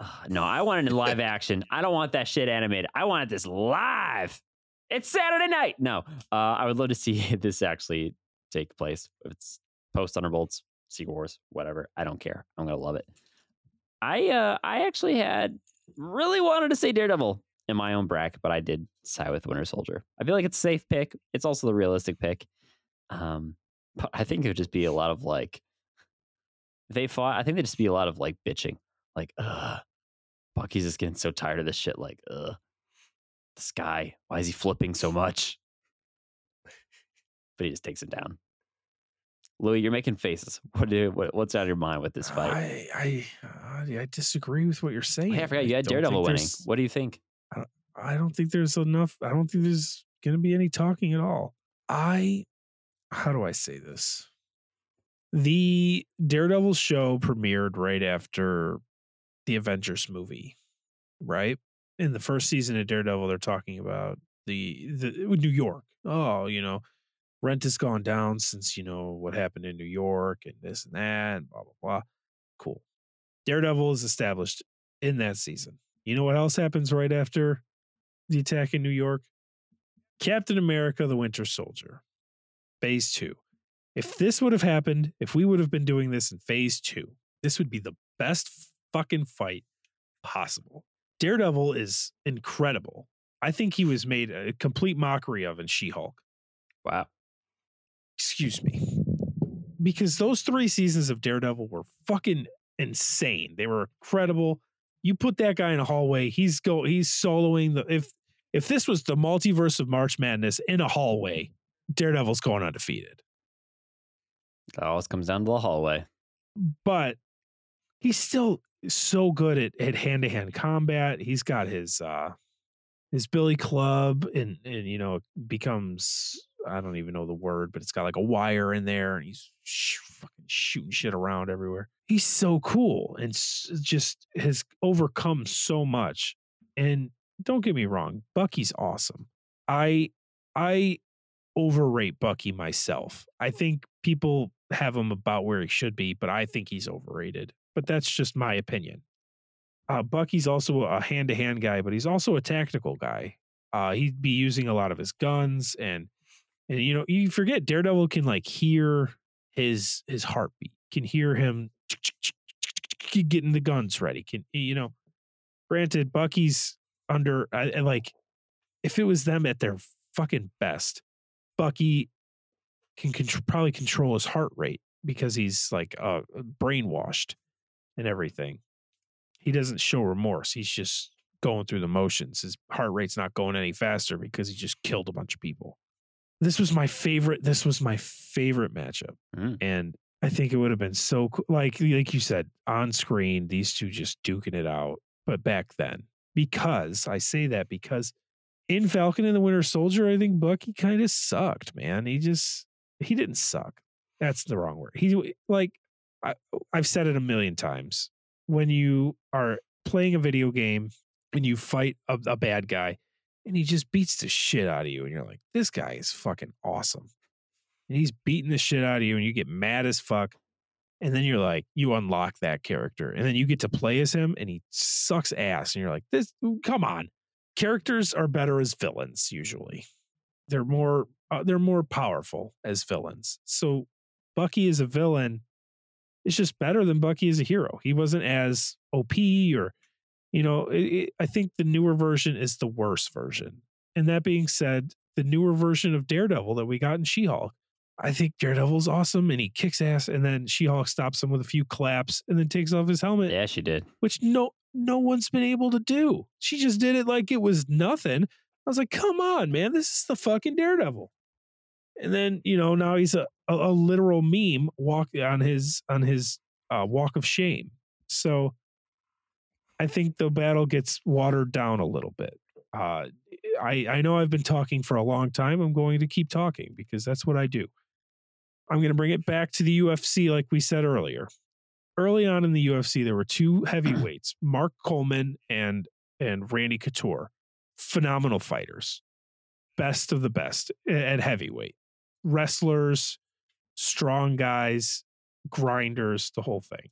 Ugh, no, I want it in live action. I don't want that shit animated. I want this live. It's Saturday night. No, uh, I would love to see this actually take place. If it's post Thunderbolts, Secret Wars, whatever. I don't care. I'm gonna love it. I uh, I actually had really wanted to say Daredevil in my own bracket, but I did side with Winter Soldier. I feel like it's a safe pick. It's also the realistic pick. Um, but I think it would just be a lot of like they fought. I think there'd just be a lot of like bitching, like, ugh, Bucky's just getting so tired of this shit. Like, ugh, this guy, why is he flipping so much? But he just takes him down. Louis, you're making faces. What do what, what's out of your mind with this fight? I, I uh, I I disagree with what you're saying. I forgot you had Daredevil winning. What do you think? I don't think there's enough. I don't think there's going to be any talking at all. I, how do I say this? The Daredevil show premiered right after the Avengers movie, right? In the first season of Daredevil, they're talking about the the New York. Oh, you know, rent has gone down since you know what happened in New York and this and that and blah blah blah. Cool. Daredevil is established in that season. You know what else happens right after the attack in New York? Captain America, the Winter Soldier, phase two. If this would have happened, if we would have been doing this in phase two, this would be the best fucking fight possible. Daredevil is incredible. I think he was made a complete mockery of in She Hulk. Wow. Excuse me. Because those three seasons of Daredevil were fucking insane. They were incredible. You put that guy in a hallway, he's go he's soloing the if if this was the multiverse of March Madness in a hallway, Daredevil's going undefeated. It always comes down to the hallway. But he's still so good at at hand to hand combat. He's got his uh his Billy Club and and you know becomes I don't even know the word, but it's got like a wire in there, and he's sh- fucking shooting shit around everywhere. He's so cool and s- just has overcome so much. And don't get me wrong, Bucky's awesome. I I overrate Bucky myself. I think people have him about where he should be, but I think he's overrated. But that's just my opinion. Uh, Bucky's also a hand to hand guy, but he's also a tactical guy. Uh, he'd be using a lot of his guns and and you know you forget Daredevil can like hear his his heartbeat, can hear him getting the guns ready. Can you know? Granted, Bucky's under I, I like if it was them at their fucking best, Bucky can contr- probably control his heart rate because he's like uh, brainwashed and everything. He doesn't show remorse. He's just going through the motions. His heart rate's not going any faster because he just killed a bunch of people. This was my favorite. This was my favorite matchup, Mm. and I think it would have been so cool. Like like you said, on screen, these two just duking it out. But back then, because I say that because in Falcon and the Winter Soldier, I think Bucky kind of sucked, man. He just he didn't suck. That's the wrong word. He like I, I've said it a million times. When you are playing a video game and you fight a, a bad guy and he just beats the shit out of you, and you're like, this guy is fucking awesome. And he's beating the shit out of you, and you get mad as fuck. And then you're like, you unlock that character, and then you get to play as him, and he sucks ass. And you're like, this, come on. Characters are better as villains usually. They're more, uh, they're more powerful as villains. So Bucky is a villain it's just better than Bucky as a hero. He wasn't as OP or, you know, it, it, I think the newer version is the worst version. And that being said, the newer version of Daredevil that we got in She Hulk, I think Daredevil's awesome and he kicks ass. And then She Hulk stops him with a few claps and then takes off his helmet, Yeah, she did. which no no one's been able to do. She just did it like it was nothing. I was like, come on, man, this is the fucking Daredevil. And then you know now he's a a, a literal meme walk on his on his uh, walk of shame. So I think the battle gets watered down a little bit. Uh, I I know I've been talking for a long time. I'm going to keep talking because that's what I do. I'm going to bring it back to the UFC, like we said earlier. Early on in the UFC, there were two heavyweights, Mark Coleman and and Randy Couture, phenomenal fighters, best of the best at heavyweight, wrestlers, strong guys, grinders, the whole thing.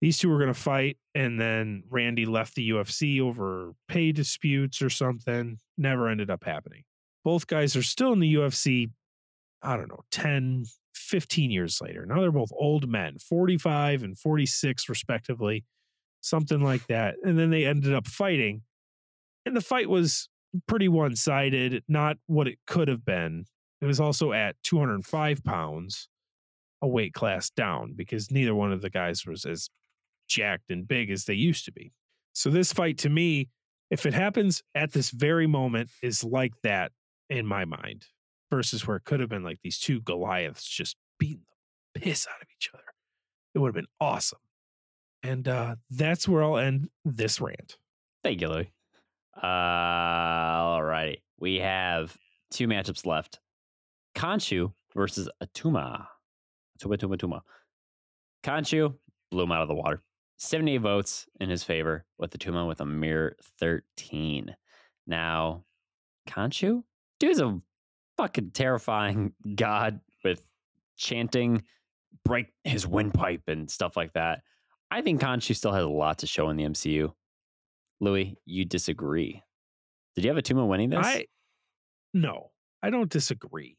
These two were going to fight, and then Randy left the UFC over pay disputes or something. Never ended up happening. Both guys are still in the UFC, I don't know, 10, 15 years later. Now they're both old men, 45 and 46, respectively, something like that. And then they ended up fighting. And the fight was pretty one sided, not what it could have been. It was also at 205 pounds, a weight class down, because neither one of the guys was as jacked and big as they used to be. So this fight to me, if it happens at this very moment, is like that in my mind versus where it could have been like these two Goliaths just beating the piss out of each other. It would have been awesome. And uh, that's where I'll end this rant. Thank you, Louis. Uh, all righty. We have two matchups left. Khonshu versus Atuma. Atuma, Atuma, Atuma. Khonshu blew him out of the water. 78 votes in his favor with the Tuma with a mere 13. Now, Khonshu? Dude's a fucking terrifying god with chanting, break his windpipe and stuff like that. I think Khonshu still has a lot to show in the MCU. Louis, you disagree. Did you have Atuma winning this? I no, I don't disagree.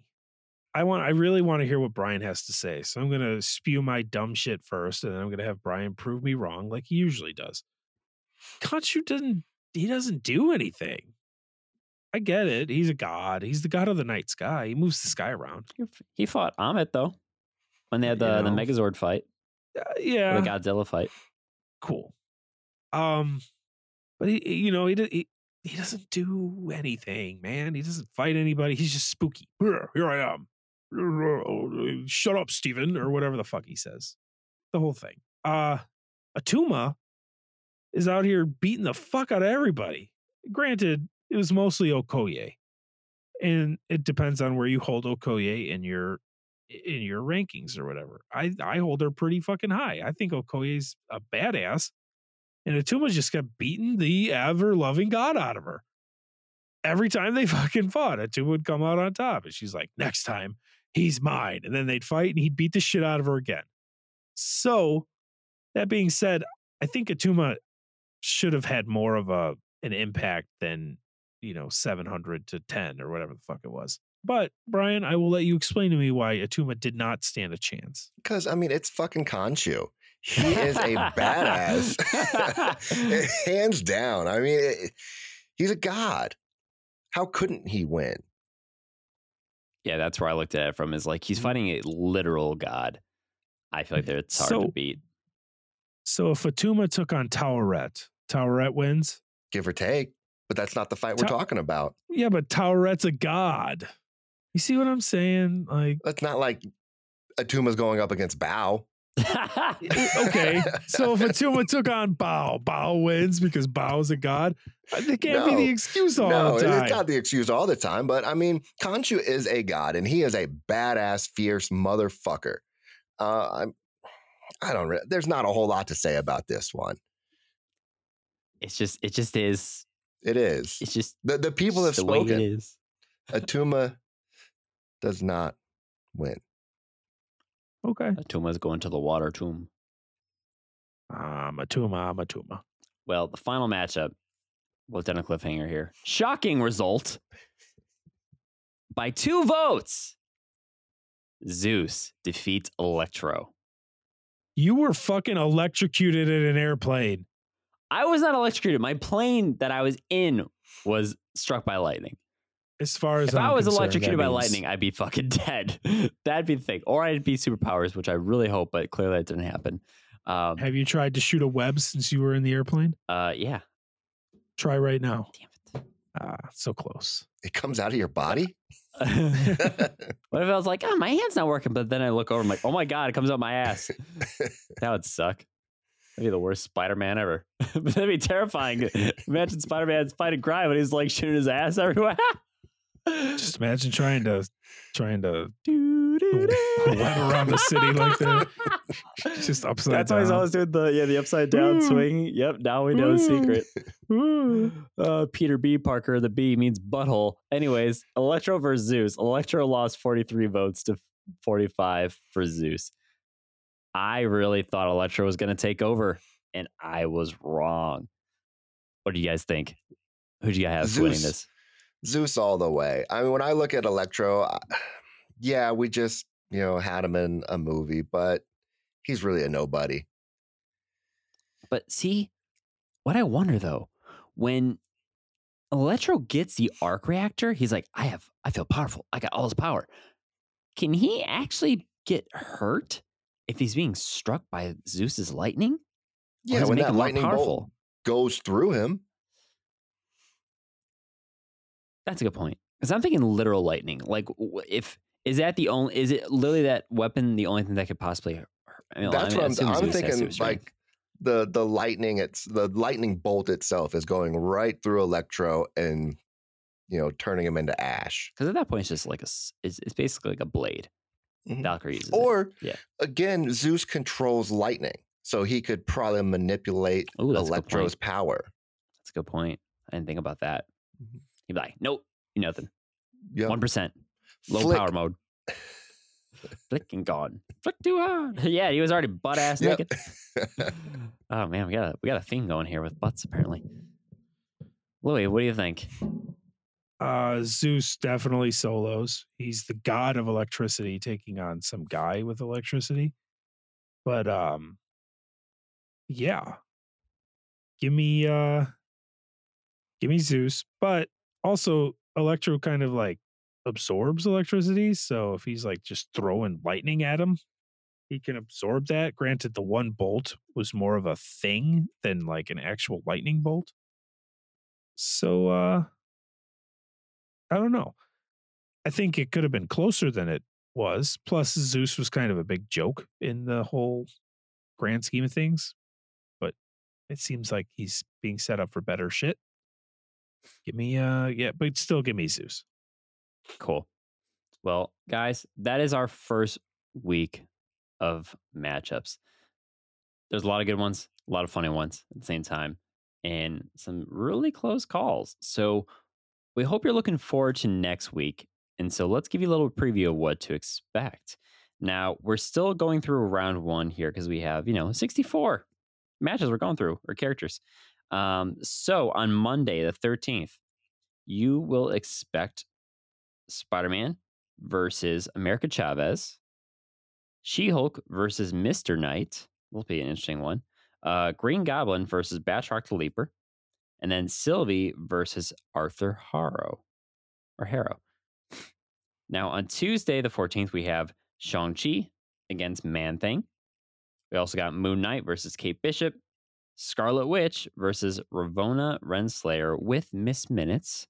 I want I really want to hear what Brian has to say. So I'm gonna spew my dumb shit first, and then I'm gonna have Brian prove me wrong like he usually does. Khonshu doesn't he doesn't do anything. I get it. He's a god. He's the god of the night sky. He moves the sky around. he fought Ammit though when they had the, You the. Megazord fight, Uh, yeah, the Godzilla fight. cool. Um, but he, you know, he, do- he he doesn't do anything, man. He doesn't fight anybody. He's just spooky. Here I am. Shut up, Steven, or whatever the fuck he says. The whole thing. Uh, Atuma is out here beating the fuck out of everybody. Granted, it was mostly Okoye, and it depends on where you hold Okoye in your in your rankings or whatever. I I hold her pretty fucking high. I think Okoye's a badass, and Atuma just got beating the ever loving god out of her. Every time they fucking fought, Atuma would come out on top, and she's like, "Next time, he's mine." And then they'd fight, and he'd beat the shit out of her again. So, that being said, I think Atuma should have had more of a an impact than you know 700 to 10 or whatever the fuck it was. But Brian, I will let you explain to me why Atuma did not stand a chance. Because I mean, it's fucking Khonshu. He is a badass, hands down. I mean, it, he's a god. How couldn't he win? Yeah, that's where I looked at it from. Is like he's mm-hmm. fighting a literal god. I feel like that it's hard to So- beat. So if Atuma took on Tawaret, Tawaret wins. Give or take. But that's not the fight we're talking about. Yeah, but Tawaret's a god. You see what I'm saying? Like, That's not like Atuma's going up against Bao. okay, so if Fatuma took on Bao, Bao wins because Bao's a god. It can't be the excuse all no, the time. it's not the excuse all the time. But I mean, Khonshu is a god, and he is a badass, fierce motherfucker. Uh, I'm, I don't. Re- there's not a whole lot to say about this one. it's just it just is. It is It's just the the people have the way it spoken. is. Atuma does not win. Okay. Atuma's going to the water tomb. Ah, Matuma, Matuma. Well, the final matchup, we'll done a cliffhanger here. Shocking result. By two votes, Zeus defeats Electro. You were fucking electrocuted in an airplane. I was not electrocuted. My plane that I was in was struck by lightning. As far as If I'm I was concerned, electrocuted that by means- lightning, I'd be fucking dead. That'd be the thing. Or I'd be superpowers, which I really hope, but clearly that didn't happen. Um, have you tried to shoot a web since you were in the airplane? uh, yeah. Try right now. Damn it! Ah, so close. It comes out of your body. it. what if I was like, oh, my hand's not working, but then I look over, I'm like, oh my god, it comes out my ass. That would suck. That'd be the worst Spider-Man ever. that'd be terrifying. Imagine Spider-Man's fighting crime and he's like shooting his ass everywhere. Just imagine trying to trying to web around the city like that. Just upside down. That's why he's always doing the yeah the upside down swing. Yep, now we know the secret. Ooh. Uh, Peter B. Parker, the B means butthole. Anyways, Electro versus Zeus. Electro lost 43 votes to 45 for Zeus. I really thought Electro was going to take over, and I was wrong. What do you guys think? Who do you guys have winning this? Zeus all the way. I mean, when I look at Electro, yeah, we just you know had him in a movie, but he's really a nobody. But see, what I wonder though, when Electro gets the arc reactor, he's like, I have, I feel powerful. I got all his power. Can he actually get hurt if he's being struck by Zeus's lightning? Or Yeah, when that lightning powerful? bolt goes through him, That's a good point. Because I'm thinking literal lightning. Like, if is that the only? Is it literally that weapon the only thing that could possibly? hurt? I mean, that's I mean, what I'm, I'm thinking. Like the the lightning, it's the lightning bolt itself is going right through Electro and you know turning him into ash. because at that point it's just like a. it's, it's basically like a blade. Mhm. Valkyrie uses it. Or Yeah. again, Zeus controls lightning, so he could probably manipulate Ooh, that's a good Electro's power. That's a good point. I didn't think about that. Mhm. He'd be like, nope, you nothing. Yeah, One percent, low Flick. power mode. Flicking and gone. Flick too hard. yeah, he was already butt ass Yep. naked. Oh man, we got a we got a theme going here with butts apparently. Louis, what do you think? Uh, Zeus definitely solos. He's the god of electricity, taking on some guy with electricity. But um, yeah, give me uh, give me Zeus. But also, Electro kind of like absorbs electricity. So if he's like just throwing lightning at him, he can absorb that. Granted, the one bolt was more of a thing than like an actual lightning bolt. So uh I don't know. I think it could have been closer than it was. Plus, Zeus was kind of a big joke in the whole grand scheme of things. But it seems like he's being set up for better shit. Give me, uh, yeah, but still give me Zeus. Cool. Well, guys, that is our first week of matchups. There's a lot of good ones, a lot of funny ones at the same time, and some really close calls. So we hope you're looking forward to next week. And so let's give you a little preview of what to expect. Now, we're still going through round one here because we have, you know, 64 matches we're going through or characters. Um, so on Monday, the 13th, you will expect Spider Man versus America Chavez, She Hulk versus Mr. Knight. Will be an interesting one. Uh, Green Goblin versus Batroc the Leaper, and then Sylvie versus Arthur Harrow or Harrow. Now, on Tuesday, the 14th, we have Shang-Chi against Man Thing. We also got Moon Knight versus Kate Bishop, Scarlet Witch versus Ravonna Renslayer with Miss Minutes.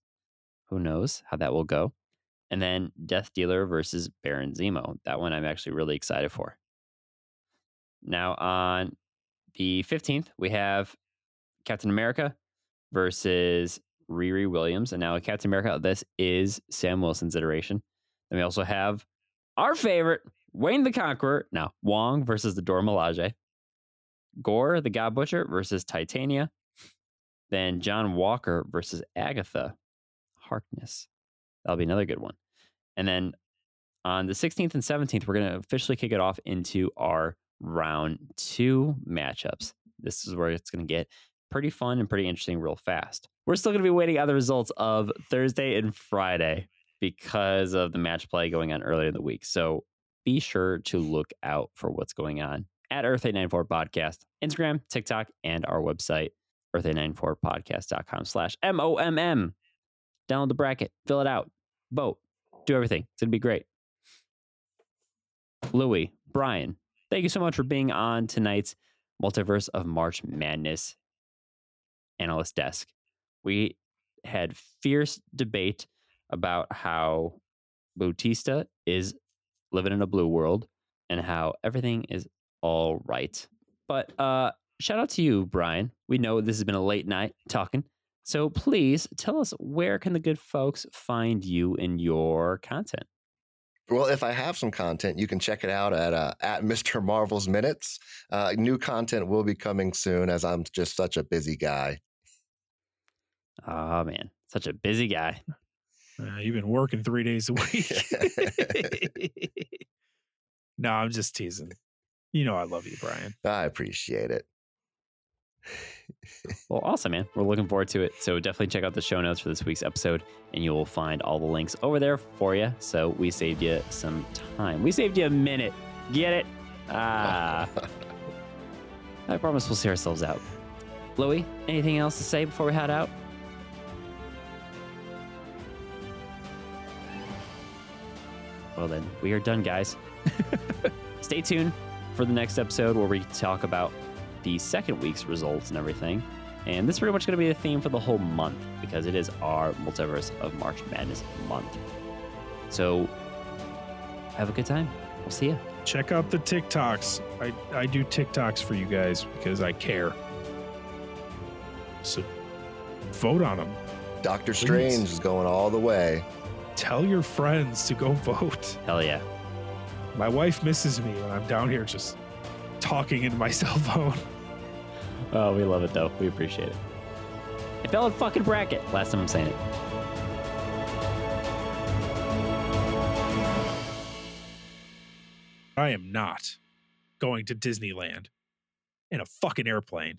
Who knows how that will go? And then Death Dealer versus Baron Zemo. That one I'm actually really excited for. Now, on the 15th, we have Captain America versus Riri Williams. And now, Captain America, this is Sam Wilson's iteration. Then we also have our favorite, Kang the Conqueror. Now, Wong versus the Dora Milaje. Gorr the God Butcher versus Titania. Then John Walker versus Agatha Harkness. That'll be another good one. And then on the 16th and 17th, we're going to officially kick it off into our round two matchups. This is where it's going to get pretty fun and pretty interesting real fast. We're still going to be waiting on the results of Thursday and Friday because of the match play going on earlier in the week. So be sure to look out for what's going on at Earth 894 Podcast, Instagram, TikTok, and our website, earth894podcast.com slash M-O-M-M. Download the bracket, fill it out, vote, do everything. It's going to be great. Louie, Brian, thank you so much for being on tonight's Multiverse of March Madness analyst desk. We had fierce debate about how Bautista is living in a blue world and how everything is all right. But uh shout out to you, Brian. We know this has been a late night talking. So please tell us where can the good folks find you in your content? Well, if I have some content, you can check it out at uh, at Mr. Marvel's Minutes. Uh, new content will be coming soon, as I'm just such a busy guy. Oh man, such a busy guy. Uh, you've been working three days a week. no, I'm just teasing. You know I love you, Brian. I appreciate it. Well, awesome, man. We're looking forward to it. So definitely check out the show notes for this week's episode, and you will find all the links over there for you. So we saved you some time. We saved you a minute. Get it? Ah. I promise we'll see ourselves out. Louie, anything else to say before we head out? Well, then, we are done, guys. Stay tuned for the next episode where we talk about the second week's results and everything. And this is pretty much going to be the theme for the whole month because it is our Multiverse of March Madness month. So, have a good time. We'll see you. Check out the TikToks. I, I do TikToks for you guys because I care. So vote on them. Doctor Please. Strange is going all the way. Tell your friends to go vote. Hell yeah. My wife misses me when I'm down here just talking into my cell phone. Oh, we love it though. We appreciate it. It fell in fucking bracket. Last time I'm saying it. I am not going to Disneyland in a fucking airplane.